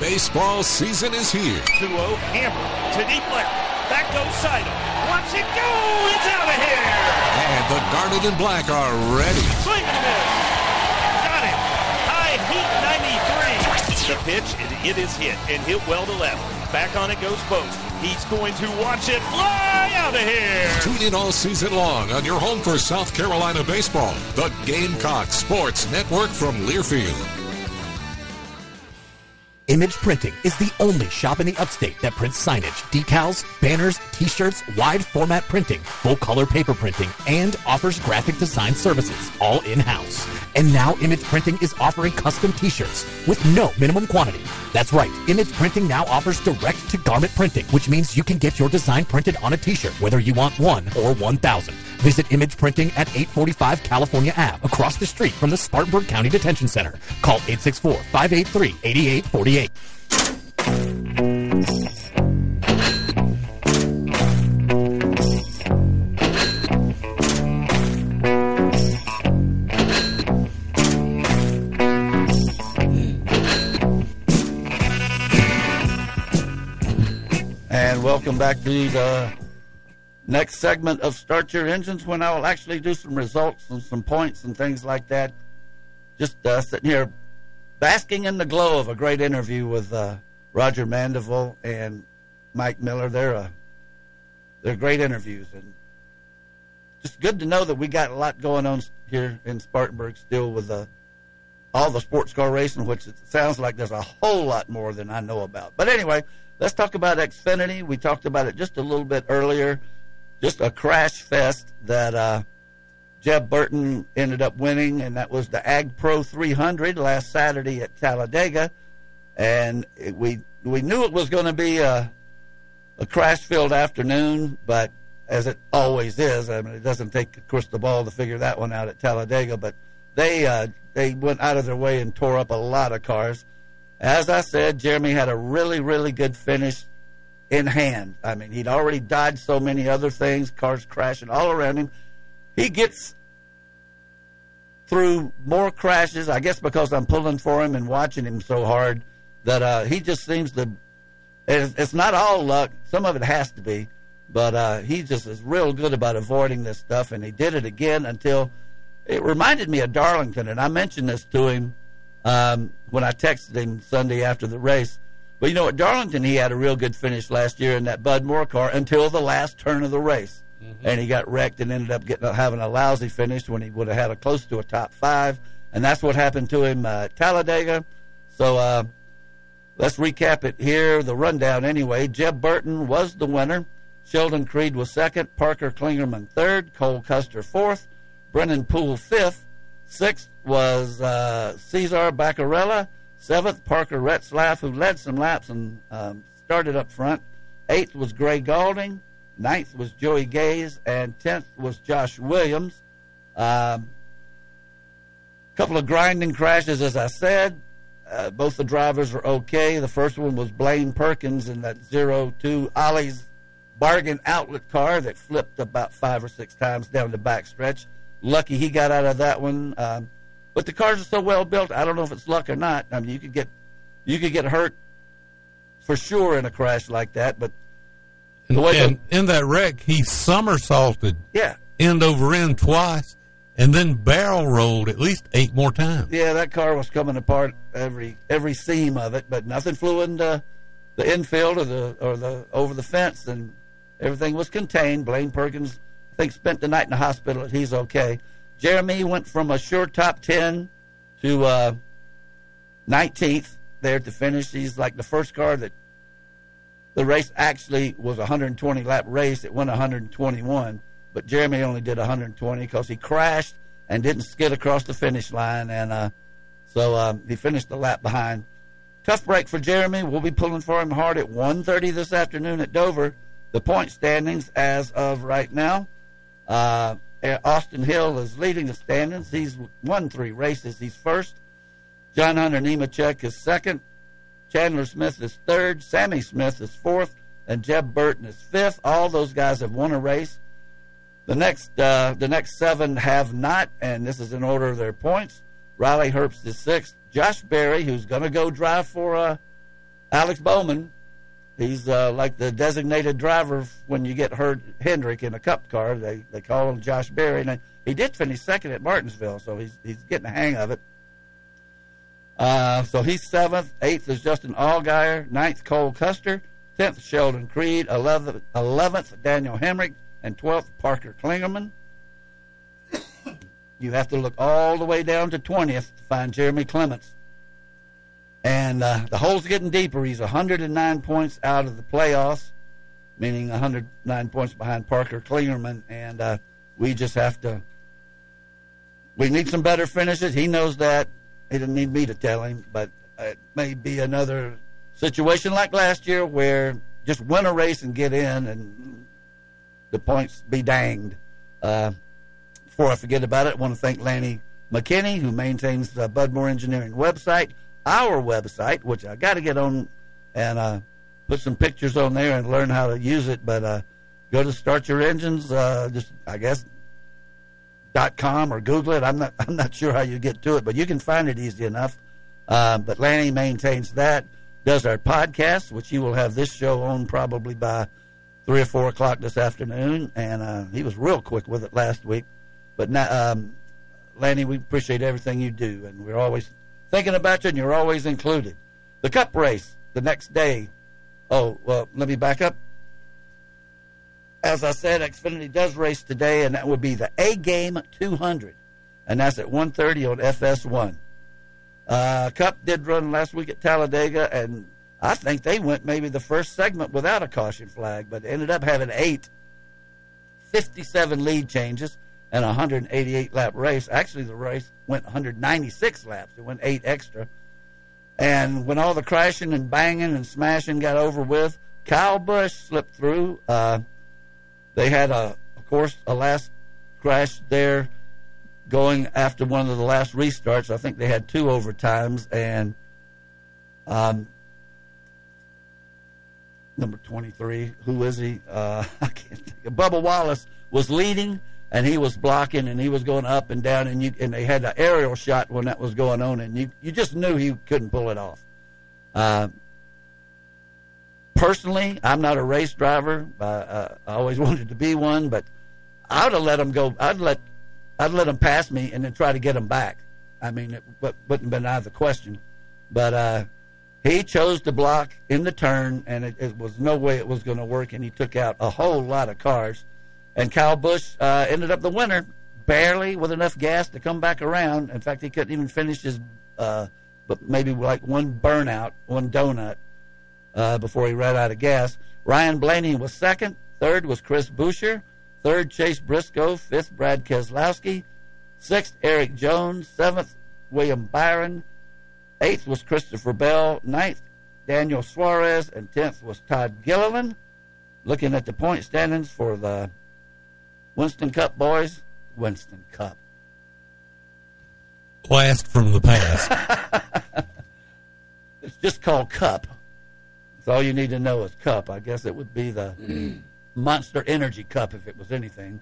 Baseball season is here. 2 0, Hammer to deep left. Back goes Seidel. Watch it go! It's out of here! And the Garnet and Black are ready. Swing and a miss. Got it. High heat 93. The pitch, and it is hit and hit well to left. Back on it goes Post. He's going to watch it fly out of here. Tune in all season long on your home for South Carolina baseball, the Gamecock Sports Network from Learfield. Image Printing is the only shop in the upstate that prints signage, decals, banners, t-shirts, wide format printing, full color paper printing, and offers graphic design services, all in-house. And now Image Printing is offering custom t-shirts with no minimum quantity. That's right, Image Printing now offers direct to garment printing, which means you can get your design printed on a t-shirt, whether you want one or 1,000. Visit Image Printing at 845 California Ave, across the street from the Spartanburg County Detention Center. Call 864-583-8848. And welcome back to the next segment of Start Your Engines when I will actually do some results and some points and things like that. Just uh, sitting here basking in the glow of a great interview with uh, Roger Mandeville and Mike Miller. They're, uh, they're great interviews and just good to know that we got a lot going on here in Spartanburg still with uh, all the sports car racing, which it sounds like there's a whole lot more than I know about. But anyway, let's talk about Xfinity. We talked about it just a little bit earlier. Just a crash fest that uh, Jeb Burton ended up winning, and that was the Ag Pro 300 last Saturday at Talladega. And it, we we knew it was going to be a, a crash-filled afternoon, but as it always is, I mean, it doesn't take a crystal ball to figure that one out at Talladega. But they uh, they went out of their way and tore up a lot of cars. As I said, Jeremy had a really really good finish in hand. I mean, he'd already dodged so many other things, cars crashing all around him. He gets through more crashes, I guess because I'm pulling for him and watching him so hard that uh, he just seems to. It's, it's not all luck. Some of it has to be, but uh, he just is real good about avoiding this stuff, and he did it again until it reminded me of Darlington, and I mentioned this to him um, when I texted him Sunday after the race. But you know, at Darlington, he had a real good finish last year in that Bud Moore car until the last turn of the race. Mm-hmm. And he got wrecked and ended up getting having a lousy finish when he would have had a close to a top five. And that's what happened to him uh, at Talladega. So uh, let's recap it here. The rundown anyway. Jeb Burton was the winner. Sheldon Creed was second. Parker Kligerman third. Cole Custer fourth. Brennan Poole fifth. Sixth was uh, Cesar Baccarella. Seventh, Parker Retzlaff, who led some laps and um, started up front. Eighth was Gray Gaulding. Ninth was Joey Gase. And tenth was Josh Williams. A um, couple of grinding crashes, as I said. Uh, both the drivers were okay. The first one was Blaine Perkins in that 02 Ollie's bargain outlet car that flipped about five or six times down the backstretch. Lucky he got out of that one. Um, but the cars are so well built. I don't know if it's luck or not. I mean, you could get you could get hurt for sure in a crash like that. But and, and the, in that wreck, he somersaulted, yeah, end over end twice, and then barrel rolled at least eight more times. Yeah, that car was coming apart every every seam of it, but nothing flew into the infield or the or the over the fence, and everything was contained. Blaine Perkins, I think, spent the night in the hospital. He's okay. Jeremy went from a sure top 10 to uh, 19th there to finish. He's like the first car that the race actually was a 120 lap race. It went 121, but Jeremy only did 120 because he crashed and didn't skid across the finish line. And uh, so um, he finished the lap behind. Tough break for Jeremy. We'll be pulling for him hard at 1.30 this afternoon at Dover. the point standings as of right now. Uh, Austin Hill is leading the standings. He's won three races. He's first. John Hunter Nemechek is second. Chandler Smith is third. Sammy Smith is fourth. And Jeb Burton is fifth. All those guys have won a race. The next, uh, the next seven have not, and this is in order of their points. Riley Herbst is sixth. Josh Berry, who's going to go drive for uh, Alex Bowman, he's uh, like the designated driver when you get hurt Hendrick in a Cup car. They they call him Josh Berry, and he did finish second at Martinsville, so he's he's getting the hang of it. Uh, so he's seventh. Eighth is Justin Allgaier. Ninth, Cole Custer. Tenth, Sheldon Creed. Eleventh, eleventh Daniel Hemric. And twelfth, Parker Kligerman. You have to look all the way down to 20th to find Jeremy Clements. And uh, the hole's getting deeper. He's 109 points out of the playoffs, meaning 109 points behind Parker Kligerman. And uh, we just have to. We need some better finishes. He knows that. He didn't need me to tell him, but it may be another situation like last year where just win a race and get in, and the points be danged. Uh, before I forget about it, I want to thank Lanny McKinney, who maintains the Bud Moore Engineering website, our website, which I got to get on and uh, put some pictures on there and learn how to use it. But uh, go to Start Your Engines, uh, just I guess dot com or Google it. I'm not I'm not sure how you get to it, but you can find it easy enough. Uh, but Lanny maintains that, does our podcast, which you will have this show on probably by three or four o'clock this afternoon, and uh, he was real quick with it last week. But now, um, Lanny, we appreciate everything you do, and we're always thinking about you, and you're always included. The Cup race the next day. Oh, well, let me back up. As I said, Xfinity does race today, and that would be the A Game 200, and that's at 1:30 on FS1. Uh, Cup did run last week at Talladega, and I think they went maybe the first segment without a caution flag, but ended up having eight, 57 lead changes, and a 188 lap race. Actually, the race went 196 laps. It went eight extra. And when all the crashing and banging and smashing got over with, Kyle Busch slipped through. Uh, they had a, of course, a last crash there going after one of the last restarts. I think they had two overtimes, and um, number 23, who is he? Uh, I can't think. Bubba Wallace was leading, and he was blocking, and he was going up and down, and you and they had an aerial shot when that was going on, and you you just knew he couldn't pull it off. Uh, personally, I'm not a race driver. Uh, uh, I always wanted to be one, but I would have let him go. I'd let I'd let him pass me and then try to get him back. I mean, it wouldn't have been out of the question. But uh, he chose to block in the turn, and it, it was no way it was going to work, and he took out a whole lot of cars. And Kyle Busch uh, ended up the winner, barely with enough gas to come back around. In fact, he couldn't even finish his, uh, but maybe like one burnout, one donut uh, before he ran out of gas. Ryan Blaney was second. Third was Chris Buescher. Third, Chase Briscoe. Fifth, Brad Keselowski. Sixth, Erik Jones. Seventh, William Byron. Eighth was Christopher Bell. Ninth, Daniel Suarez. And tenth was Todd Gilliland. Looking at the point standings for the Winston Cup boys, Winston Cup. Blast from the past. it's just called Cup. That's all you need to know is Cup. I guess it would be the Monster Energy Cup if it was anything.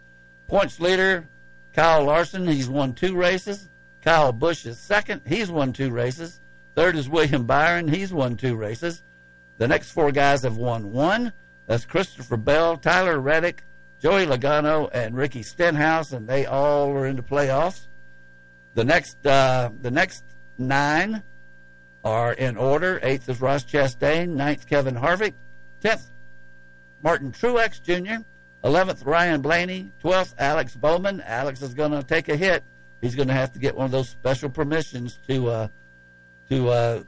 Points leader, Kyle Larson. He's won two races. Kyle Busch is second. He's won two races. Third is William Byron. He's won two races. The next four guys have won one. That's Christopher Bell, Tyler Reddick, Joey Logano, and Ricky Stenhouse, and they all are in the playoffs. The next, uh, the next nine are in order. Eighth is Ross Chastain. Ninth, Kevin Harvick. Tenth, Martin Truex Jr. Eleventh, Ryan Blaney. Twelfth, Alex Bowman. Alex is going to take a hit. He's going to have to get one of those special permissions to uh, to uh,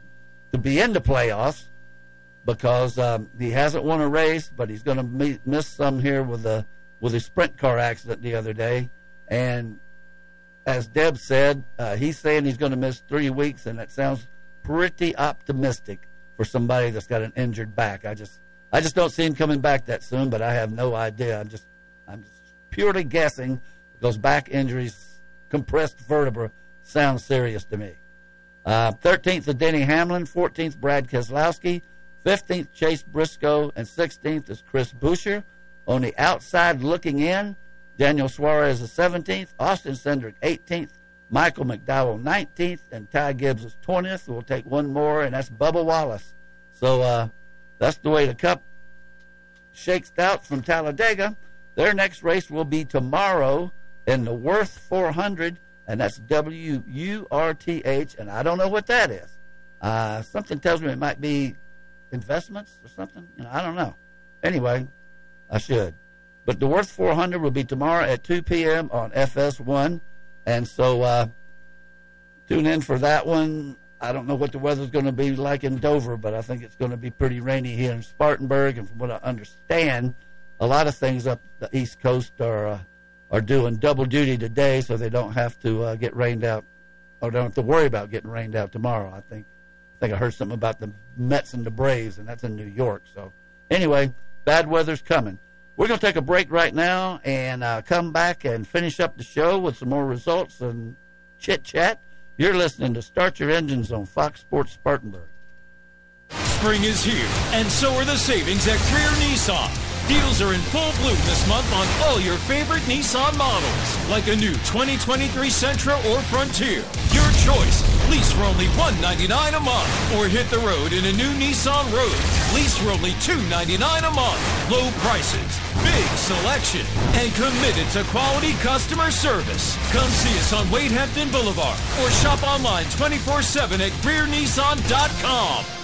to be in the playoffs because um, he hasn't won a race, but he's going to miss some here with a with a sprint car accident the other day. And as Deb said, uh, he's saying he's going to miss three weeks, and that sounds pretty optimistic for somebody that's got an injured back. I just I just don't see him coming back that soon. But I have no idea. I'm just I'm just purely guessing because back injuries, compressed vertebra, sounds serious to me. Uh, 13th is Denny Hamlin, 14th Brad Keselowski, 15th Chase Briscoe, and 16th is Chris Buescher. On the outside looking in, Daniel Suarez is 17th, Austin Cindric 18th, Michael McDowell 19th, and Ty Gibbs is 20th. We'll take one more, and that's Bubba Wallace. So uh, that's the way the Cup shakes out from Talladega. Their next race will be tomorrow in the Wurth 400, and that's W U R T H, and I don't know what that is. Uh, something tells me it might be investments or something. You know, I don't know. Anyway, I should. But the Wurth 400 will be tomorrow at 2 p.m. on FS1. And so uh, tune in for that one. I don't know what the weather's going to be like in Dover, but I think it's going to be pretty rainy here in Spartanburg. And from what I understand, a lot of things up the East Coast are uh, are doing double duty today, so they don't have to uh, get rained out, or don't have to worry about getting rained out tomorrow. I think I think I heard something about the Mets and the Braves, and that's in New York. So anyway, bad weather's coming. We're going to take a break right now and uh, come back and finish up the show with some more results and chit chat. You're listening to Start Your Engines on Fox Sports Spartanburg. Spring is here, and so are the savings at Greer Nissan. Deals are in full bloom this month on all your favorite Nissan models, like a new 2023 Sentra or Frontier. Your choice. Lease for only 199 a month, or hit the road in a new Nissan Rogue. Lease for only 299 a month. Low prices, big selection, and committed to quality customer service. Come see us on Wade Hampton Boulevard, or shop online 24/7 at GreerNissan.com.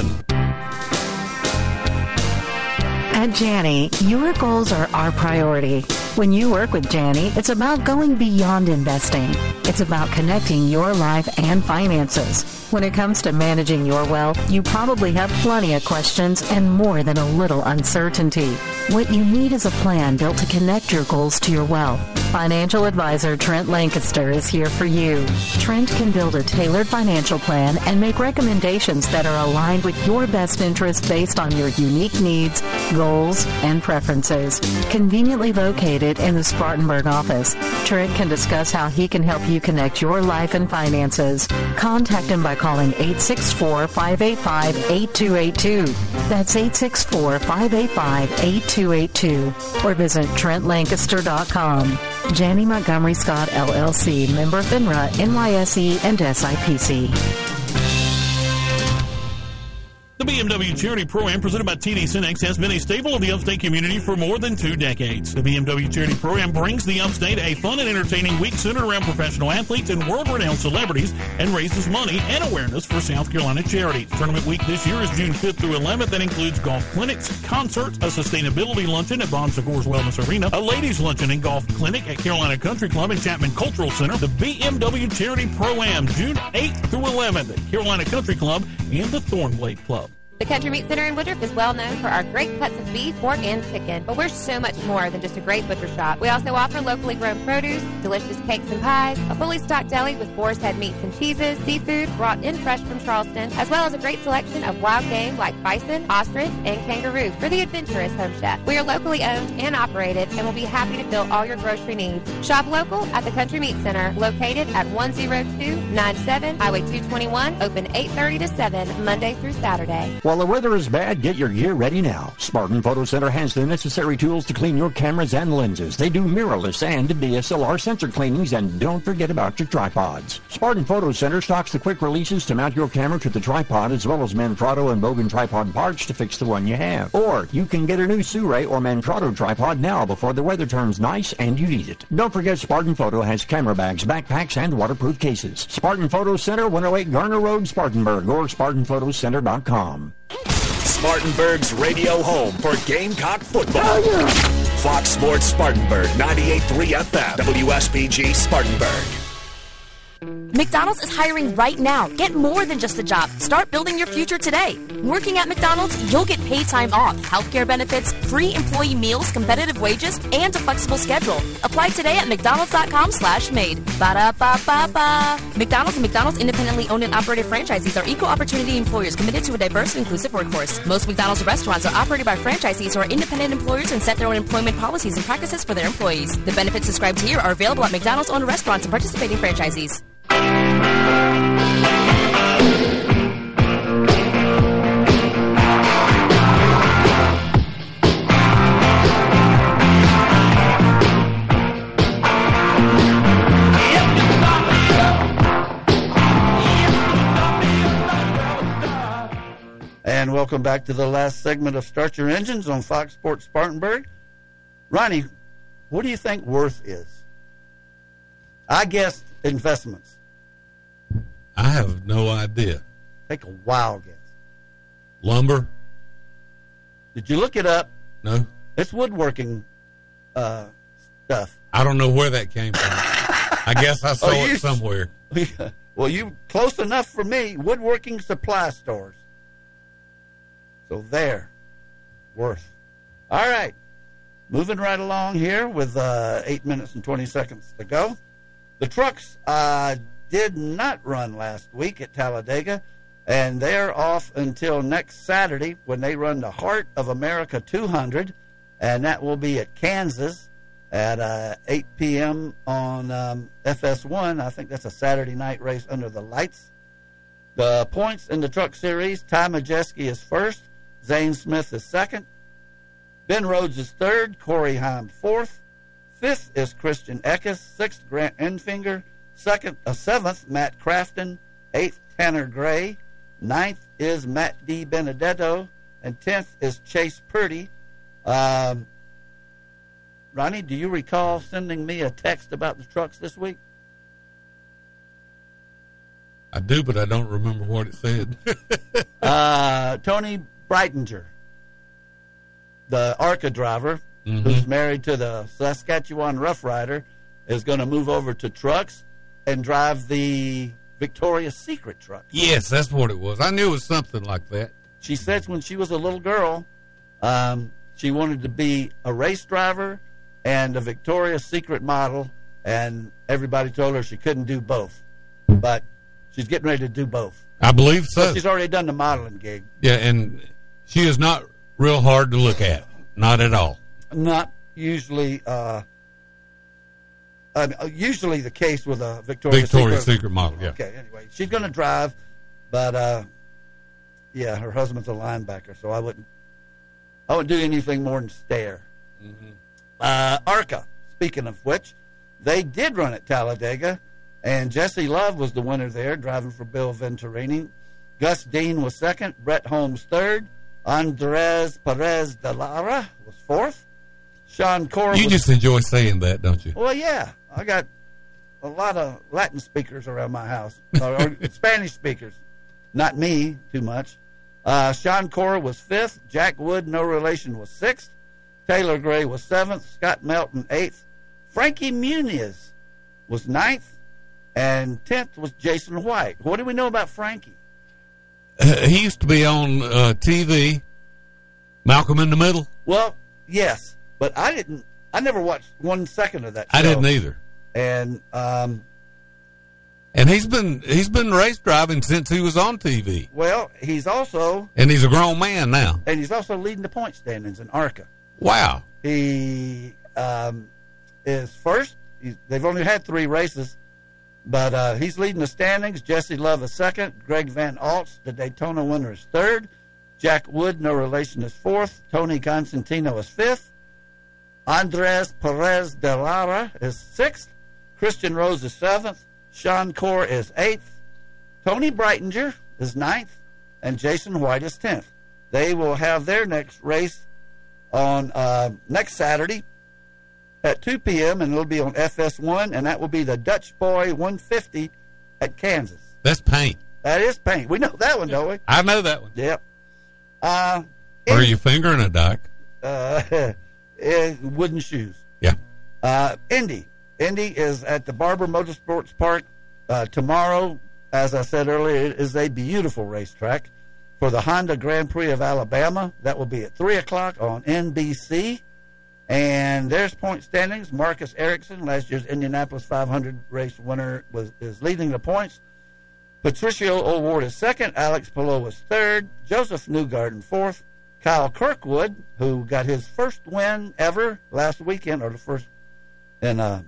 Inman. At Janney, your goals are our priority. When you work with Janney, it's about going beyond investing. It's about connecting your life and finances. When it comes to managing your wealth, you probably have plenty of questions and more than a little uncertainty. What you need is a plan built to connect your goals to your wealth. Financial advisor Trent Lancaster is here for you. Trent can build a tailored financial plan and make recommendations that are aligned with your best interests based on your unique needs, goals, and preferences. Conveniently located in the Spartanburg office, Trent can discuss how he can help you connect your life and finances. Contact him by calling 864-585-8282. That's 864-585-8282 or visit TrentLancaster.com. Janney Montgomery Scott LLC, member FINRA, NYSE, and SIPC. The BMW Charity Pro-Am presented by TD SYNNEX has been a staple of the upstate community for more than two decades. The BMW Charity Pro-Am brings the upstate a fun and entertaining week centered around professional athletes and world-renowned celebrities and raises money and awareness for South Carolina charities. Tournament week this year is June 5th through 11th and includes golf clinics, concerts, a sustainability luncheon at Bon Secours Wellness Arena, a ladies luncheon and golf clinic at Carolina Country Club and Chapman Cultural Center, the BMW Charity Pro-Am June 8th through 11th at Carolina Country Club and the Thornblade Club. The Country Meat Center in Woodruff is well known for our great cuts of beef, pork, and chicken, but we're so much more than just a great butcher shop. We also offer locally grown produce, delicious cakes and pies, a fully stocked deli with boar's head meats and cheeses, seafood brought in fresh from Charleston, as well as a great selection of wild game like bison, ostrich, and kangaroo for the adventurous home chef. We are locally owned and operated and will be happy to fill all your grocery needs. Shop local at the Country Meat Center, located at 10297 Highway 221, open 8:30 to 7 Monday through Saturday. While the weather is bad, get your gear ready now. Spartan Photo Center has the necessary tools to clean your cameras and lenses. They do mirrorless and DSLR sensor cleanings, and don't forget about your tripods. Spartan Photo Center stocks the quick releases to mount your camera to the tripod, as well as Manfrotto and Bogen tripod parts to fix the one you have. Or you can get a new Suray or Manfrotto tripod now before the weather turns nice and you need it. Don't forget Spartan Photo has camera bags, backpacks, and waterproof cases. Spartan Photo Center, 108 Garner Road, Spartanburg, or SpartanPhotoCenter.com. Spartanburg's radio home for Gamecock football. Oh, Fox Sports Spartanburg, 98.3 FM, WSBG Spartanburg. McDonald's is hiring right now. Get more than just a job. Start building your future today. Working at McDonald's, you'll get paid time off, healthcare benefits, free employee meals, competitive wages, and a flexible schedule. Apply today at mcdonalds.com slash made. Ba-da-ba-ba-ba. McDonald's and McDonald's independently owned and operated franchisees are equal opportunity employers committed to a diverse and inclusive workforce. Most McDonald's restaurants are operated by franchisees who are independent employers and set their own employment policies and practices for their employees. The benefits described here are available at McDonald's owned restaurants and participating franchisees. And welcome back to the last segment of Start Your Engines on Fox Sports Spartanburg. Ronnie, what do you think worth is? I guess investments. I have no idea. Take a wild guess. Lumber? Did you look it up? No. It's woodworking uh, stuff. I don't know where that came from. I guess I saw Oh, you- it somewhere. well, you close enough for me. Woodworking supply stores. So there, worth. All right, moving right along here with uh, eight minutes and twenty seconds to go. The trucks uh, did not run last week at Talladega, and they're off until next Saturday when they run the Heart of America 200, and that will be at Kansas at uh, 8 p.m. on um, FS1. I think that's a Saturday night race under the lights. The points in the truck series Ty Majeski is first, Zane Smith is second, Ben Rhodes is third, Corey Heim fourth, fifth is Christian Eckes, sixth Grant Enfinger, second, uh, seventh Matt Crafton, eighth Tanner Gray, ninth is Matt DiBenedetto, and tenth is Chase Purdy. Um, Ronnie, do you recall sending me a text about the trucks this week? I do, but I don't remember what it said. uh, Toni Breidinger, the ARCA driver, Mhm. who's married to the Saskatchewan Rough Rider, is going to move over to trucks and drive the Victoria's Secret truck. yes, that's what it was. I knew it was something like that. She says when she was a little girl, um, she wanted to be a race driver and a Victoria's Secret model, and everybody told her she couldn't do both. But she's getting ready to do both. I believe so. But she's already done the modeling gig. Yeah, and she is not real hard to look at. Not at all. Not usually, uh, uh, usually the case with a Victoria's, Victoria's Secret model, yeah. Okay, anyway, she's going to drive, but uh, yeah, her husband's a linebacker, so I wouldn't, I wouldn't do anything more than stare. Uh, ARCA, speaking of which, they did run at Talladega, and Jesse Love was the winner there, driving for Bill Venturini. Gus Dean was second, Brett Holmes third, Andres Perez de Lara was fourth, Sean Corr You was just enjoy saying that, don't you? well, yeah, I got a lot of Latin speakers around my house, or, or Spanish speakers. Not me too much. Uh, Sean Corr was fifth. Jack Wood, no relation, was sixth. Taylor Gray was seventh. Scott Melton eighth. Frankie Muniz was ninth, and tenth was Jason White. What do we know about Frankie? Uh, he used to be on uh, TV. Malcolm in the Middle. Well, yes, but I didn't. I never watched one second of that. I show. didn't either. And um, And he's been he's been race driving since he was on TV. well, he's also And he's a grown man now. and he's also leading the point standings in ARCA. Wow. He um, is first. He's, they've only had three races, but uh, he's leading the standings. Jesse Love is second. Greg Van Alst, the Daytona winner, is third. Jack Wood, no relation, is fourth. Tony Constantino is fifth. Andres Perez de Lara is sixth. Christian Rose is seventh. Sean Corr is eighth. Toni Breidinger is ninth. And Jason White is tenth. They will have their next race on uh, next Saturday at 2 p.m. and it'll be on FS1, and that will be the Dutch Boy 150 at Kansas. That's paint. That is paint. We know that one, don't we? I know that one. Yep. Uh, Are you fingering a duck? uh, wooden shoes. Yeah. Uh, Indy. Indy is at the Barber Motorsports Park uh, tomorrow. As I said earlier, it is a beautiful racetrack for the Honda Grand Prix of Alabama. That will be at 3 o'clock on NBC. And there's point standings. Marcus Ericsson, last year's Indianapolis 500 race winner, was is leading the points. Patricio O'Ward is second. Alex Palou is third. Josef Newgarden fourth. Kyle Kirkwood, who got his first win ever last weekend, or the first in uh,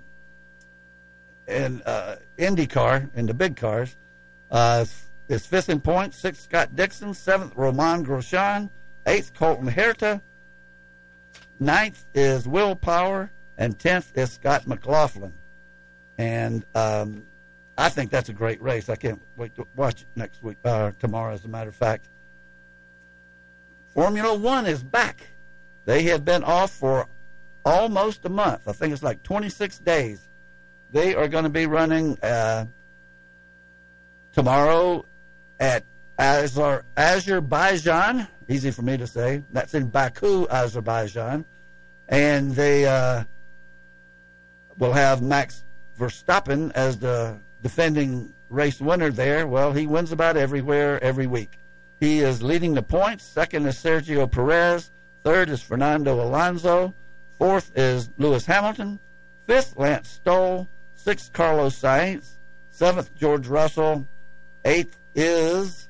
in uh, IndyCar in the big cars, uh, is fifth in points. Sixth Scott Dixon. Seventh Romain Grosjean. Eighth Colton Herta. Ninth is Will Power, and tenth is Scott McLaughlin. And um, I think that's a great race. I can't wait to watch it next week, uh, tomorrow, as a matter of fact. Formula One is back. They have been off for almost a month. I think it's like 26 days. They are going to be running uh, tomorrow at Azar, Azerbaijan. Easy for me to say. That's in Baku, Azerbaijan. And they uh, will have Max Verstappen as the defending race winner there. Well, he wins about everywhere every week. He is leading the points. Second is Sergio Perez. Third is Fernando Alonso. Fourth is Lewis Hamilton. Fifth, Lance Stroll. Sixth, Carlos Sainz. Seventh, George Russell. Eighth is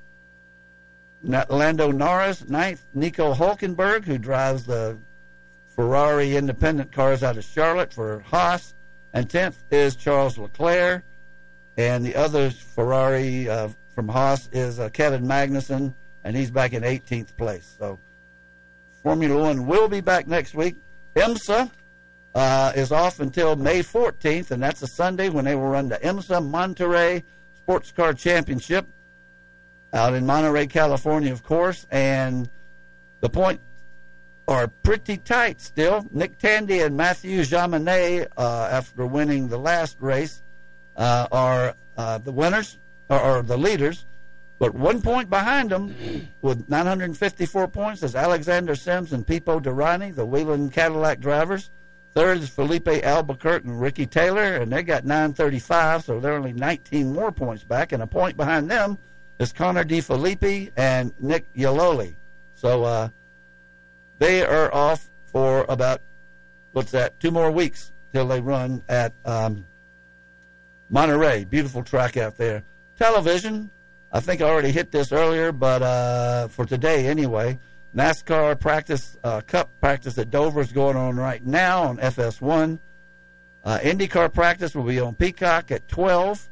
Lando Norris. Ninth, Nico Hulkenberg, who drives the Ferrari independent cars out of Charlotte for Haas. And tenth is Charles Leclerc. And the other Ferrari uh, from Haas is uh, Kevin Magnussen, and he's back in 18th place. So Formula One will be back next week. IMSA uh, is off until May 14th, and that's a Sunday when they will run the IMSA Monterey Sports Car Championship out in Monterey, California, of course. And the points are pretty tight still. Nick Tandy and Mathieu Jaminet, uh, after winning the last race, uh, are uh, the winners or, or, the leaders, but one point behind them with 954 points is Alexander Sims and Pipo Derani, the Whelen Cadillac drivers. Third is Filipe Albuquerque and Ricky Taylor, and they got 935, so they're only 19 more points back. And a point behind them is Connor De Phillippi and Nick Yelloly. So uh, they are off for about, what's that, two more weeks till they run at. Um, Monterey, beautiful track out there. Television, I think I already hit this earlier, but uh, for today anyway, NASCAR practice, uh, Cup practice at Dover is going on right now on FS1. Uh, IndyCar practice will be on Peacock at 12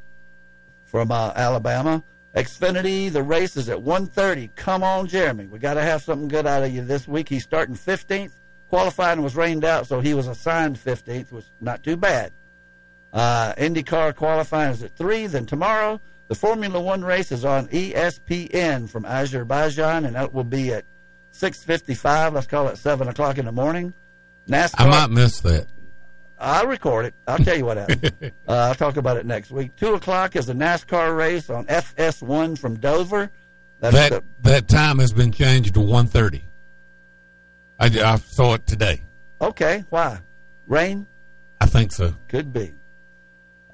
from uh, Alabama. Xfinity, the race is at 1.30. Come on, Jeremy. We got to have something good out of you this week. He's starting 15th. Qualifying was rained out, so he was assigned 15th, which not too bad. Uh, IndyCar qualifying is at 3. Then tomorrow, the Formula One race is on ESPN from Azerbaijan, and that will be at 6.55. Let's call it 7 o'clock in the morning. NASCAR. I might miss that. I'll record it. I'll tell you what happened. uh, I'll talk about it next week. 2 o'clock is the NASCAR race on FS1 from Dover. That's that the, that time has been changed to 1.30. I, I saw it today. okay, why? Rain? I think so. Could be.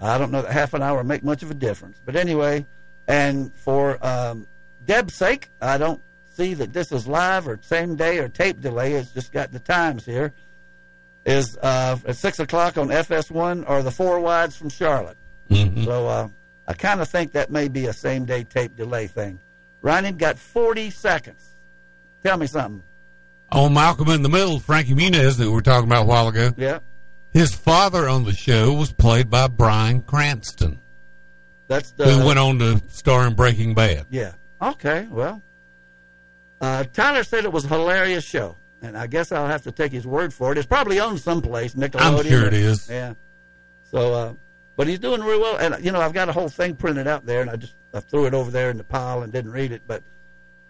I don't know that half an hour make much of a difference. But anyway, and for um, Deb's sake, I don't see that this is live or same day or tape delay. It's just got the times here. Is uh, at 6 o'clock on FS1 or the four wides from Charlotte. Mm-hmm. So uh, I kind of think that may be a same day tape delay thing. Ryan got 40 seconds. Tell me something. On Malcolm in the Middle, Frankie Muniz that we were talking about a while ago. Yeah. His father on the show was played by Bryan Cranston, That's the. who went on to star in Breaking Bad. Yeah. Okay. Well, Uh, Tyler said it was a hilarious show, and I guess I'll have to take his word for it. It's probably on someplace, Nickelodeon. I'm sure it is. Yeah. So, uh, but he's doing real well, and you know I've got a whole thing printed out there, and I just I threw it over there in the pile and didn't read it. But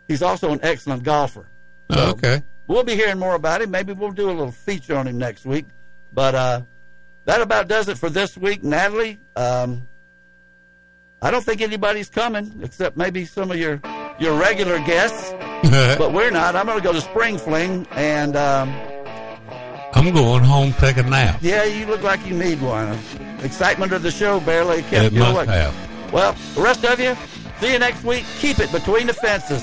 he's also an excellent golfer. Oh, okay. We'll be hearing more about him. Maybe we'll do a little feature on him next week. But uh, that about does it for this week, Natalie. Um, I don't think anybody's coming except maybe some of your your regular guests. but we're not. I'm going to go to Spring Fling, and um, I'm going home to take a nap. yeah, you look like you need one. Excitement of the show barely kept It you must awake. have. Well, the rest of you, see you next week. Keep it between the fences.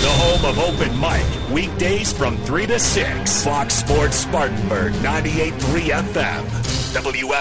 The home of open mic, weekdays from 3 to 6. Fox Sports Spartanburg, 98.3 FM. WS